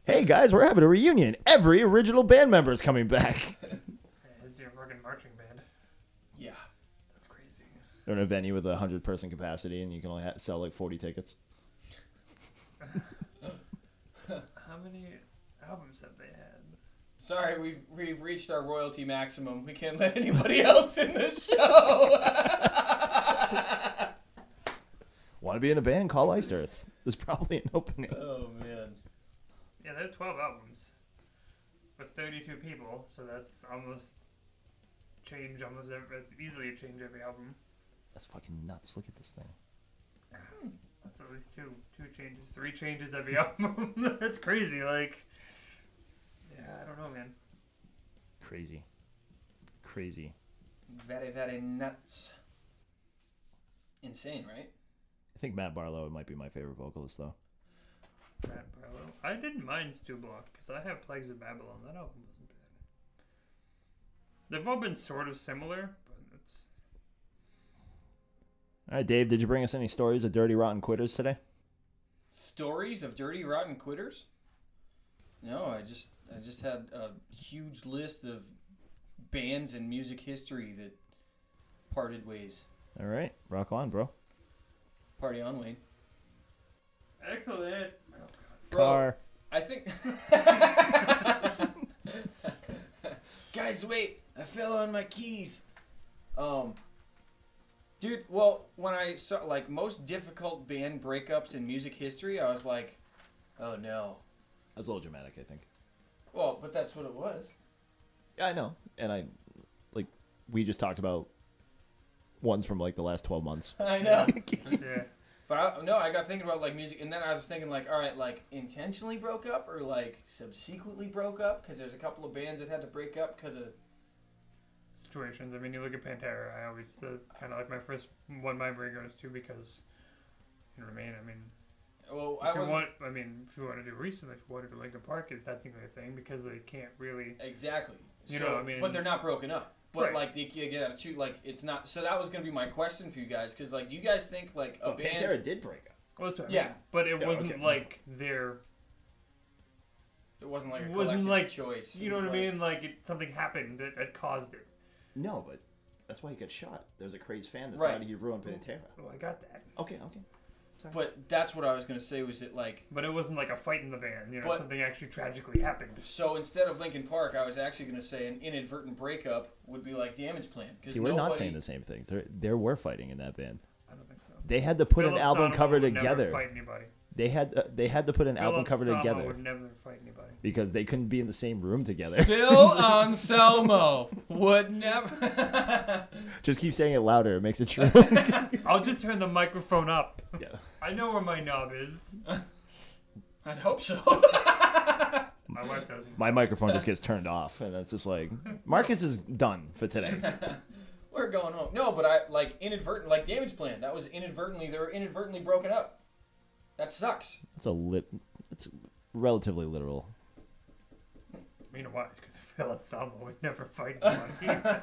Hey guys, we're having a reunion. Every original band member is coming back. It's your fucking marching band. Yeah. That's crazy. They're in a venue with a hundred person capacity, and you can only ha- sell like forty tickets. How many albums have they had? Sorry, we've we've reached our royalty maximum. We can't let anybody else in the show. Want to be in a band? Call Iced Earth. There's probably an opening. oh man. Yeah, they have 12 albums with 32 people, so that's almost change almost every, that's easily a change every album. That's fucking nuts. Look at this thing. That's at least two, two changes, three changes every album. That's crazy. Like, yeah, I don't know, man. Crazy. Crazy. Very, very nuts. Insane, right? I think Matt Barlow might be my favorite vocalist, though. Matt Barlow. I didn't mind Stu Block because I have Plagues of Babylon. That album wasn't bad. They've all been sort of similar, but it's All right, Dave, did you bring us any stories of dirty, rotten quitters today? Stories of dirty, rotten quitters? No, I just I just had a huge list of bands in music history that parted ways. All right, rock on, bro. Party on, Wayne. Excellent. Bro, Car. I think. Guys, wait! I fell on my keys. Um, dude. Well, when I saw like most difficult band breakups in music history, I was like, "Oh no." That's a little dramatic, I think. Well, but that's what it was. Yeah, I know. And I, like, we just talked about ones from, like, the last 12 months. I know. Yeah. But I, no, I got thinking about like music, and then I was thinking like, all right, like intentionally broke up or like subsequently broke up because there's a couple of bands that had to break up because of situations. I mean, you look at Pantera. I always uh, kind of like my first one. My brain goes to because you know what I mean. I mean, well, if I you want, I mean, if you want to do recently, if you want to do Linkin Park, is technically a thing because they can't really. exactly. You So- know, I mean- but they're not broken up. But Right. like they, you gotta choose. Like it's not. So that was gonna be my question for you guys because like, do you guys think like a But band? Pantera did break up. Well, that's what I Yeah. but it Yeah, wasn't okay. like their. It wasn't like a It wasn't like choice. You know was what I like- mean? Like it, something happened that, that caused it. No, but that's why he got shot. There was a crazed fan that Right. thought he ruined Pantera. Oh, I got that, Okay, okay. But that's what I was gonna say. Was it like but it wasn't like a fight in the band. You know, But- something actually tragically happened. so instead of Linkin Park, I was actually gonna say an inadvertent breakup would be like Damage Plan. 'cause See, we're not nobody- saying the same things. There, there were fighting in that band. I don't think so. They had to put Philip an album Sonomo cover would never together. Fight anybody. They had uh, they had to put an album Philip cover Sonomo together Would never fight anybody. because they couldn't be in the same room together. Bill Anselmo would never. Just keep saying it louder. It makes it true. I'll just turn the microphone up. yeah. I know where my knob is. I'd hope so. My wife doesn't. My microphone just gets turned off, and it's just like Marcus is done for today. We're going home. No, but I like inadvertent, like Damage Plan. That was inadvertently. They were inadvertently broken up. That sucks. It's a lit. It's relatively literal. You know why? Because Phil Anselmo would never fight anybody.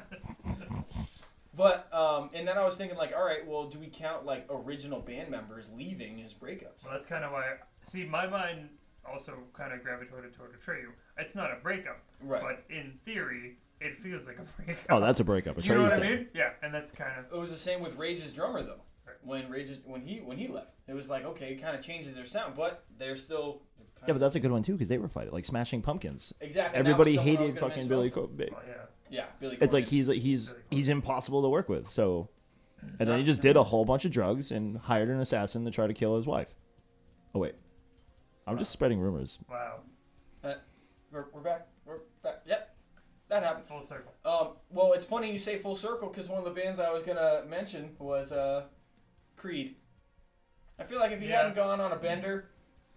But um, and then I was thinking like, all right, well, do we count like original band members leaving as breakups? well, that's kind of why. See, my mind also kind of gravitated toward a Atreyu. It's not a breakup, Right. but in theory, it feels like a breakup. Oh, that's a breakup. A you know what I Trey's dead. mean? Yeah, and that's kind of It was the same with Rage's drummer though. Right. When Rage's when he when he left, it was like okay, it kind of changes their sound, but they're still. Yeah, but that's a good one too because they were fighting like Smashing Pumpkins. exactly. and that was Everybody someone I was hated fucking Billy. also. Co- Ba- yeah. Yeah, Billy. It's like he's he's he's impossible to work with. So, and then he just did a whole bunch of drugs and hired an assassin to try to kill his wife. Oh wait, I'm just spreading rumors. Wow, Uh, we're, we're back. We're back. Yep, that happened. full circle. Um, well, it's funny you say full circle because one of the bands I was gonna mention was uh, Creed. I feel like if he Yeah. hadn't gone on a bender,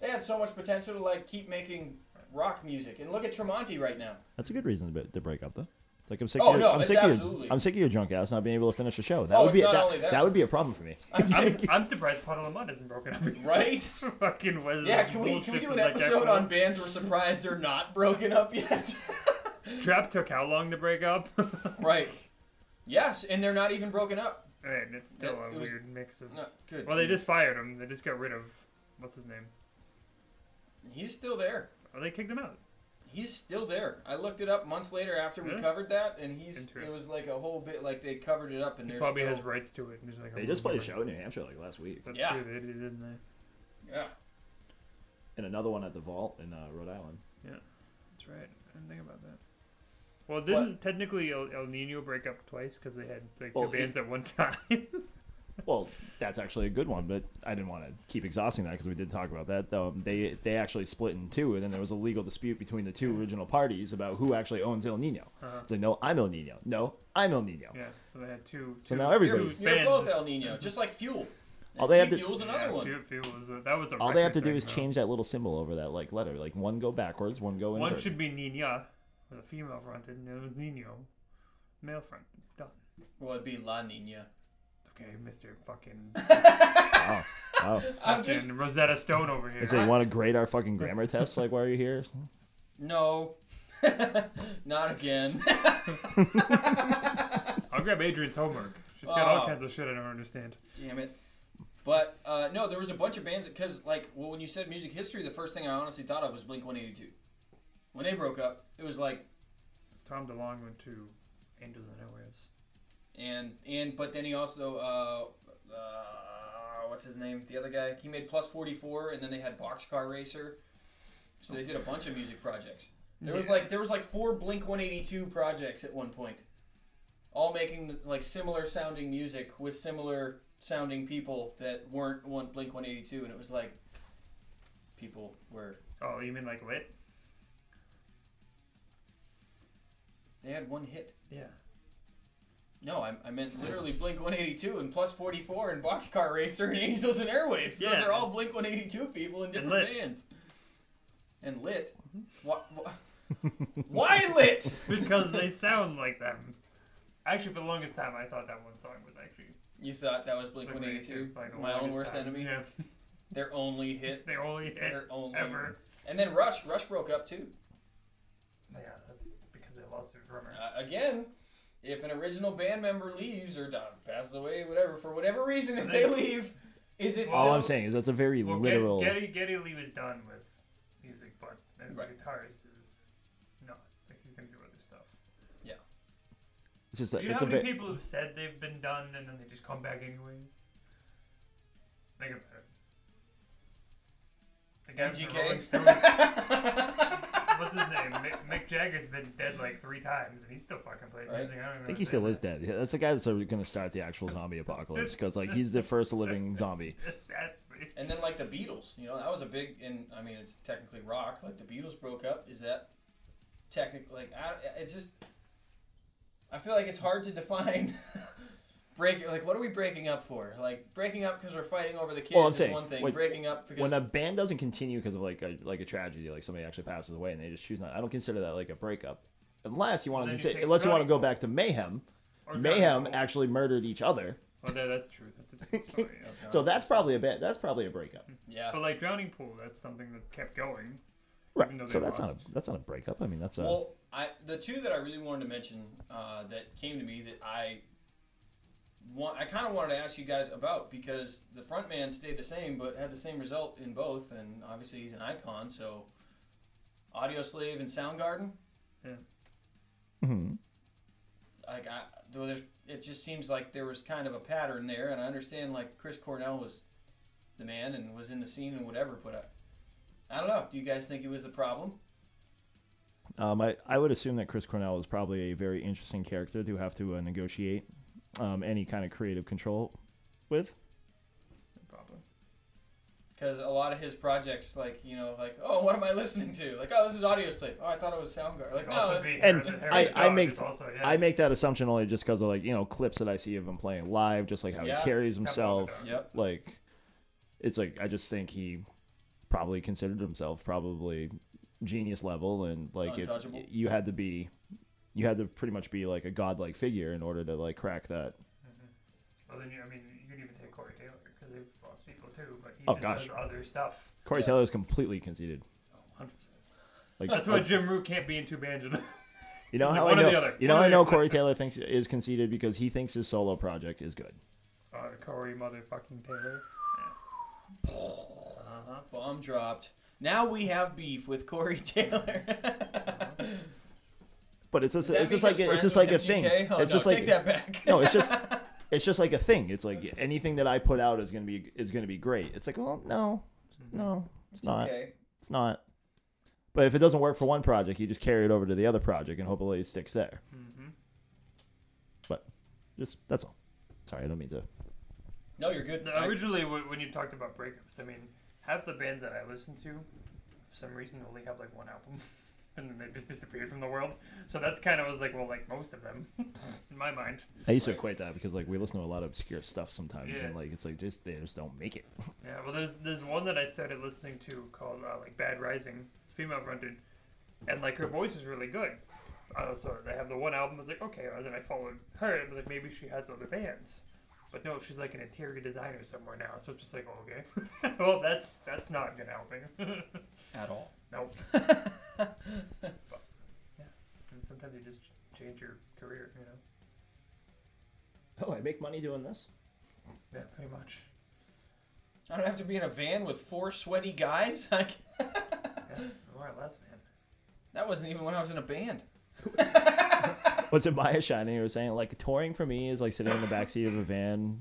they had so much potential to like keep making rock music. And look at Tremonti right now. That's a good reason to, to break up though. It's like I'm sick. Oh, of your, no, I'm it's sick of your, absolutely- I'm sick of your drunk ass not being able to finish a show. That Oh, would be a, not that, only that. that would be a problem for me. I'm I'm, I'm surprised Puddle of Mudd isn't broken up. right? Fucking was Yeah, can we can we do an episode on bands we're surprised they're not broken up yet? Trapt took how long to break up? right. Yes, and they're not even broken up. and it's still It- a it was- weird mix of. No, good. Well, they just fired him. They just got rid of what's his name? He's still there. Oh, they kicked him out. He's still there. I looked it up months later after we Really? covered that, and he's it was like a whole bit like they covered it up, and He there's probably still, has rights to it. And he's like, They I'm just played a gonna- show in New Hampshire like last week, That's Yeah. true. They did, didn't they? Yeah, and another one at the Vault in uh, Rhode Island. Yeah, that's right. I didn't think about that. Well, didn't technically El, Ill Niño break up twice because they had like Well, two bands at one time? Well, that's actually a good one, but I didn't want to keep exhausting that because we did talk about that. Though they they actually split in two, and then there was a legal dispute between the two original parties about who actually owns Ill Niño. Uh-huh. It's like, no, I'm Ill Niño. No, I'm Ill Niño. yeah. So they had two. So two- now everybody- you're, two you're both Ill Niño, just like Fuel. All they have to- Fuel's another yeah, one. Fuel, fuel was a, that was a All they have to record do is though. change that little symbol over that like letter. Like one go backwards, one go in. One should be Nina with a female fronted, and the other Nino, male front. Done. Well, it'd be La Nina. Okay, Mister fucking, Oh, oh. I'm fucking just Rosetta Stone over here. I say, you want to grade our fucking grammar test? Like, why are you here? no, not again. I'll grab Adrian's homework. She's got all Oh. kinds of shit I don't understand. Damn it. But uh, no, there was a bunch of bands because, like, well, when you said music history, the first thing I honestly thought of was Blink One Eighty Two. When they broke up, it was like, It's Tom DeLonge went to Angels and Airwaves. And and but then he also, uh, uh, what's his name? The other guy. He made Plus Forty Four, and then they had Boxcar Racer. So they did a bunch of music projects. There was like there was like four Blink One Eighty Two projects at one point, all making like similar sounding music with similar sounding people that weren't one Blink One Eighty Two, and it was like people were Oh, you mean like lit? they had one hit. Yeah. No, I, I meant literally Blink 182 and Plus 44 and Boxcar Racer and Angels and Airwaves. Those are all Blink 182 people in different lit. bands. And lit. Why, why lit? Because they sound like them. Actually, for the longest time, I thought that one song was actually You thought that was Blink 182? like, My own worst time. enemy? Yeah. Their only hit. they only hit Their only. ever. And then Rush. Rush broke up too. Yeah, that's because they lost their drummer. Uh, again, if an original band member leaves or uh, passes away, whatever, for whatever reason, if they They- leave, is it All still... I'm saying is that's a very well, literal. Geddy, Geddy, Geddy Lee was done with music, but as Right. a guitarist is not. Like he's gonna do other stuff. It's just that you know it's how a many bit. people have said they've been done and then they just come back anyways? Think about it. The guy from the MGK? Rolling Stones. What's his name? Mick, Mick Jagger's been dead like three times and he still fucking plays Right. music. I, don't even I think he still is dead. Yeah, That's the guy that's going to start the actual zombie apocalypse because like he's the first living zombie. That's me. And then like the Beatles, you know, that was a big. And I mean, it's technically rock. Like the Beatles broke up. Is that technically like? I, it's just. I feel like it's hard to define. Break like what are we breaking up for? Like breaking up because we're fighting over the kids Well, is saying, one thing. like, breaking up because When a band doesn't continue because of like a like a tragedy, like somebody actually passes away and they just choose not, I don't consider that like a breakup, unless you want to then you consider, unless you want to go back to mayhem. Or Mayhem Drowning actually murdered each other, Pool. Well, that, that's true. That's a different story. yeah. so that's probably a bad. That's probably a breakup, yeah. But like Drowning Pool, that's something that kept going. right? Even though So they that's not a, that's not a breakup. I mean, that's a Well, I the two that I really wanted to mention uh, that came to me that I want I kind of wanted to ask you guys about because the front man stayed the same but had the same result in both, and obviously he's an icon. So, Audioslave and Soundgarden, Yeah. Mhm. like I, though there's it just seems like there was kind of a pattern there, and I understand like Chris Cornell was the man and was in the scene and whatever, but I, I don't know. Do you guys think it was the problem? Um, I, I would assume that Chris Cornell is probably a very interesting character to have to uh, negotiate um, any kind of creative control with. Probably. Because a lot of his projects, like you know, like oh, what am I listening to? Like oh, this is Audioslave. Oh, I thought it was Soundgarden. Like no, it's, be And I, I make also, yeah. I make that assumption only just because of like you know clips that I see of him playing live, just like how Yeah. he carries himself. Yep. Like it's like I just think he probably considered himself probably genius level, and like it, you had to be you had to pretty much be like a godlike figure in order to like crack that. Well, then you, I mean, you could even take Corey Taylor because they've lost people too, but he Oh, just gosh. does other stuff. Corey Yeah. Taylor is completely conceited. Oh, 100%. Like That's why Jim Root can't be in two bands with him. You know how like I know. the other. You know One I know. Corey Taylor thinks is conceited because he thinks his solo project is good. Uh, Corey motherfucking Taylor. uh-huh, bomb dropped. Now we have beef with Corey Taylor. But it's just, it's just like a, it's just with like a thing. Oh, it's no, just like take that back. no, it's just it's just like a thing. It's like anything that I put out is gonna be is gonna be great. It's like well no, no, it's not. okay. It's not. But if it doesn't work for one project, you just carry it over to the other project and hopefully it sticks there. Mm-hmm. But just that's all. Sorry, I don't mean to. No, you're good. No, originally, when when you talked about breakups, I mean, half the bands that I listen to, for some reason, only have like one album. and then they just disappeared from the world. So that's kind of was like, well, like most of them, in my mind. I used to equate that because like we listen to a lot of obscure stuff sometimes, Yeah. and like it's like just they just don't make it. Yeah, well, there's there's one that I started listening to called uh, like Bad Rising. It's female fronted, and like her voice is really good. Uh, so they have the one album. I was like, okay, and then I followed her. and was like, maybe she has other bands, but no, she's like an interior designer somewhere now. So it's just like, oh, okay, well, that's that's not gonna help me. At all. nope. But, yeah, and sometimes you just change your career, you know. Oh, I make money doing this. Yeah, pretty much. I don't have to be in a van with four sweaty guys. Like Yeah, more or less, man. that wasn't even when I was in a band. Was it Maya Shining who was saying like touring for me is like sitting in the backseat of a van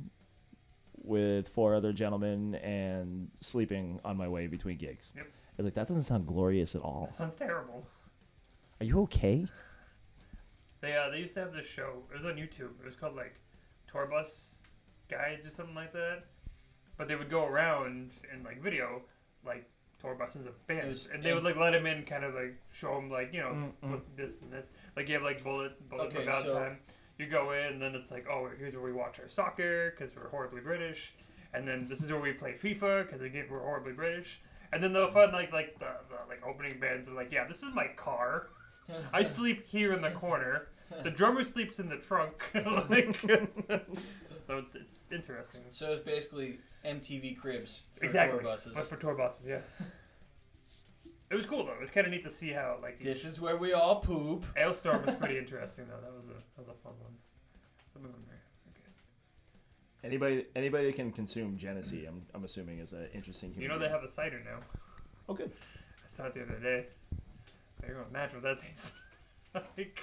with four other gentlemen and sleeping on my way between gigs. Yep. I was like, that doesn't sound glorious at all. Sounds terrible. Are you okay? They uh, they used to have this show. It was on YouTube. It was called like Tour Bus Guides or something like that. But they would go around and like video like tour buses of bands, was- and they would like let them in, kind of like show them like you know what this and this. Like you have like bullet bullet Okay, for so- Valentine. You go in, and then it's like, oh, here's where we watch our soccer because we're horribly British, and then this is where we play FIFA because again we're horribly British. And then they'll find like like the, the like opening bands are like, yeah, this is my car. I sleep here in the corner. The drummer sleeps in the trunk. like, so it's it's interesting. So it's basically MTV Cribs for exactly. tour buses. But for tour buses, yeah. It was cool though. It was kind of neat to see how like This is where we all poop. Alestorm was pretty interesting though. That was a that was a fun one. Some of them are. Anybody anybody that can consume Genesee, I'm, I'm assuming is an interesting human. You know they being. have a cider now. Oh, good. I saw it the other day. So you're gonna imagine what that tastes like.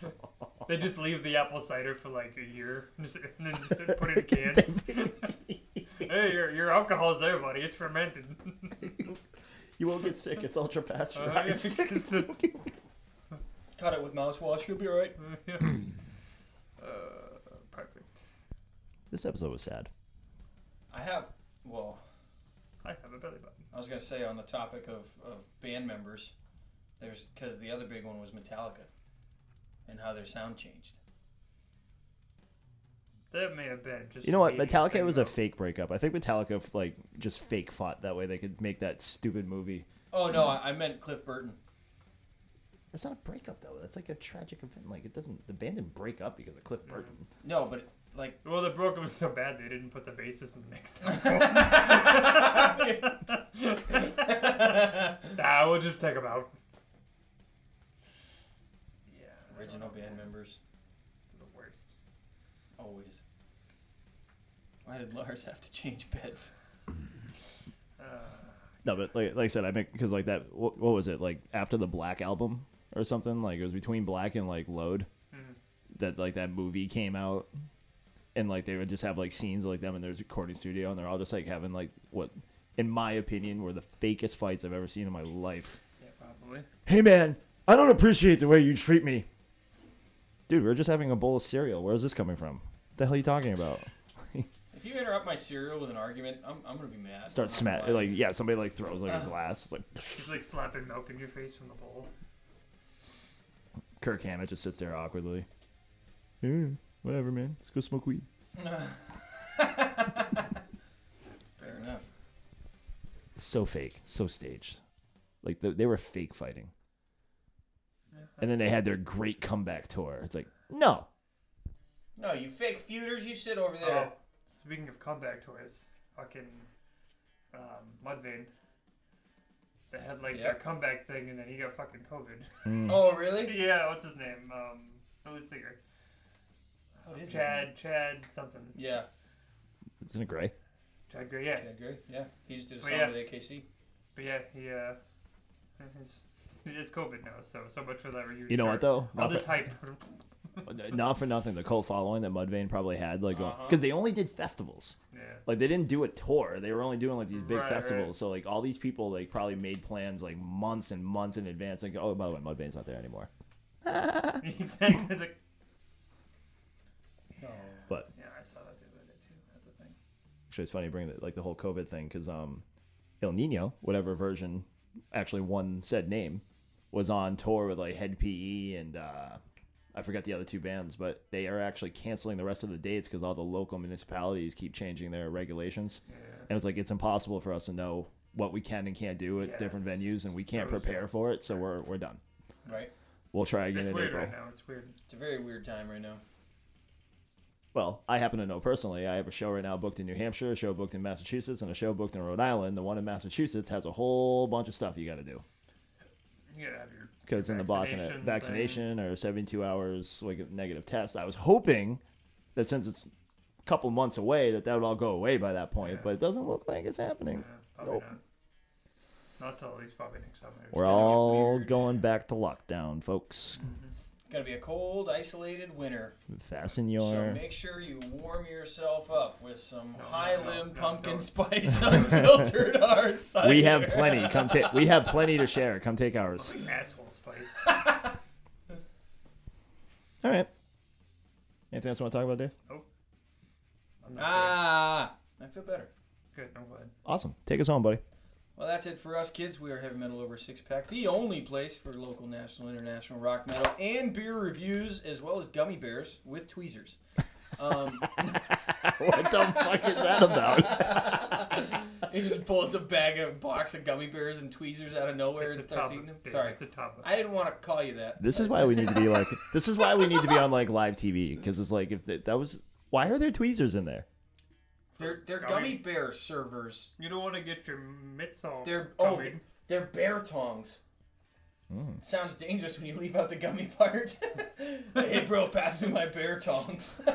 they just leave the apple cider for like a year and, just, and then just put it in cans. hey, your, your alcohol's there, buddy. It's fermented. You won't get sick. It's ultra Uh, yeah, pasteurized. it's just- it's- Cut it with mouthwash. You'll be alright. yeah. uh, perfect. This episode was sad. I have. Well, I have a belly button. I was gonna say on the topic of, of band members, there's because the other big one was Metallica, and how their sound changed. That may have been just. You know what? maybe Metallica thing, was a though. fake breakup. I think Metallica like just fake fought that way they could make that stupid movie. Oh no, I, I meant Cliff Burton. That's not a breakup though. That's like a tragic event. Like it doesn't. The band didn't break up because of Cliff mm. Burton. No, but like Well, the broke was so bad they didn't put the bassist in the next album. nah, we'll just take him out. Yeah. Original band man. members, The worst. always. Why did Lars have to change beds? Uh, No, but like, like I said, I make because like that. What, what was it like after the Black album or something? Like it was between Black and like Load Mhm. that like that movie came out, and like they would just have like scenes like them in their recording studio, and they're all just like having like what, in my opinion, were the fakest fights I've ever seen in my life. yeah, probably. Hey man, I don't appreciate the way you treat me. Dude, we're just having a bowl of cereal. Where's this coming from? What the hell are you talking about? If you interrupt my cereal with an argument, I'm, I'm gonna be mad. Start I'm smack like yeah, somebody like throws like a glass. It's like Just like slapping milk in your face from the bowl. Kirk Hammett just sits there awkwardly. Yeah, whatever, man. Let's go smoke weed. Fair enough. So fake, so staged. Like they, they were fake fighting, Yeah, and then they had their great comeback tour. It's like no, No, you fake feuders, you sit over Oh, there. speaking of comeback tours, fucking um, Mudvayne. They had like their comeback thing, and then he got fucking COVID. Oh, really? yeah, what's his name? Um, the lead singer. What is his Chad, Chad something. Yeah, isn't it gray? Chad Gray, yeah. Chad Gray. Yeah, he just did a Well, song yeah. with AKC. But yeah, he uh, his, it's COVID now, so so much for that reunion. You know what though? All Not this for, hype. not for nothing. The cult following that Mudvayne probably had, like, because Uh-huh. they only did festivals. yeah. Like they didn't do a tour. They were only doing like these big Right, festivals. So like all these people like probably made plans like months and months in advance. Like oh by the way, Mudvayne's not there anymore. exactly. It's like, But yeah, I saw that the other day too. That's the thing. Actually, it's funny bringing the, like the whole COVID thing because um, Ill Niño, whatever version, actually one said name. was on tour with like Hed PE and uh, I forgot the other two bands, but they are actually canceling the rest of the dates because all the local municipalities keep changing their regulations, and it's like it's impossible for us to know what we can and can't do at Yeah, different venues, and we can't prepare for it, so we're we're done. Right. We'll try again It's in weird April. right now. It's weird. It's a very weird time right now. Well, I happen to know personally. I have a show right now booked in New Hampshire, a show booked in Massachusetts, and a show booked in Rhode Island. The one in Massachusetts has a whole bunch of stuff you got to do You gotta have your because in the Boston Vaccination thing. vaccination or 72 hours like a negative test. I was hoping that since it's a couple months away, that that would all go away by that point, Yeah. but it doesn't look like it's happening. Yeah, Nope. not. Not till at least probably next summer. It's We're all going back to lockdown, folks. Gonna be a cold, isolated winter. Fasten your. So make sure you warm yourself up with some No, no, high no, limb no, pumpkin don't. spice unfiltered hard cider. We have plenty. Come take. We have plenty to share. Come take ours. asshole spice. All right. Anything else you want to talk about, Dave? I'm not Ah, I feel better. good. Good. I'm glad. Awesome. Take us home, buddy. Well, that's it for us kids. We are Heavy Metal Over Six Pack, the only place for local, national, international rock metal and beer reviews, as well as gummy bears with tweezers. Um, what the fuck is that about? he just pulls a bag of box of gummy bears and tweezers out of nowhere It's and starts eating them. Dude, Sorry, It's a tub. I didn't want to call you that. This is why we need to be like. This is why we need to be on like live TV because it's like if that, that was. Why are there tweezers in there? They're they're Gummy- gummy bear servers. You don't want to get your mitts all They're oh they're bear tongs. Hmm. Sounds dangerous when you leave out the gummy part. hey bro, pass me my bear tongs.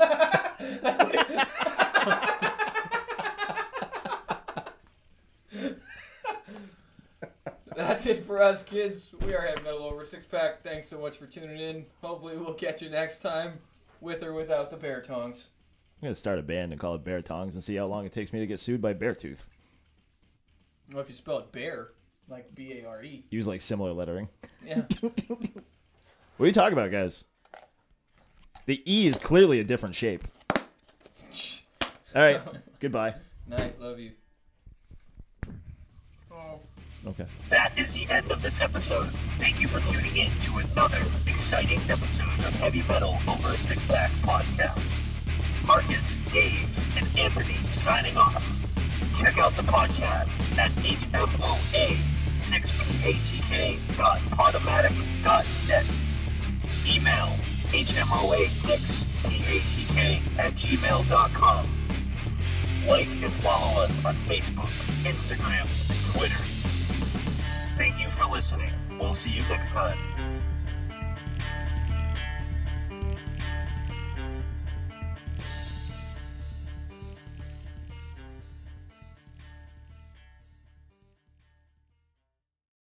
That's it for us, kids. We are Heavy Metal Over Six Pack. Thanks so much for tuning in. Hopefully, we'll catch you next time, with or without the bear tongs. I'm gonna start a band and call it Bear Tongs and see how long it takes me to get sued by Beartooth. Well, if you spell it bear, like B A R E, Use like similar lettering. yeah. What are you talking about, guys? The E is clearly a different shape. All right. Goodbye. Night, love you. Oh. Okay. That is the end of this episode. Thank you for tuning in to another exciting episode of Heavy Metal Over a Six Pack podcast. Marcus, Dave, and Anthony signing off. Check out the podcast at hmoa6pack.podomatic.net. Email hmoa6pack at gmail.com. Like and follow us on Facebook, Instagram, and Twitter. Thank you for listening. We'll see you next time.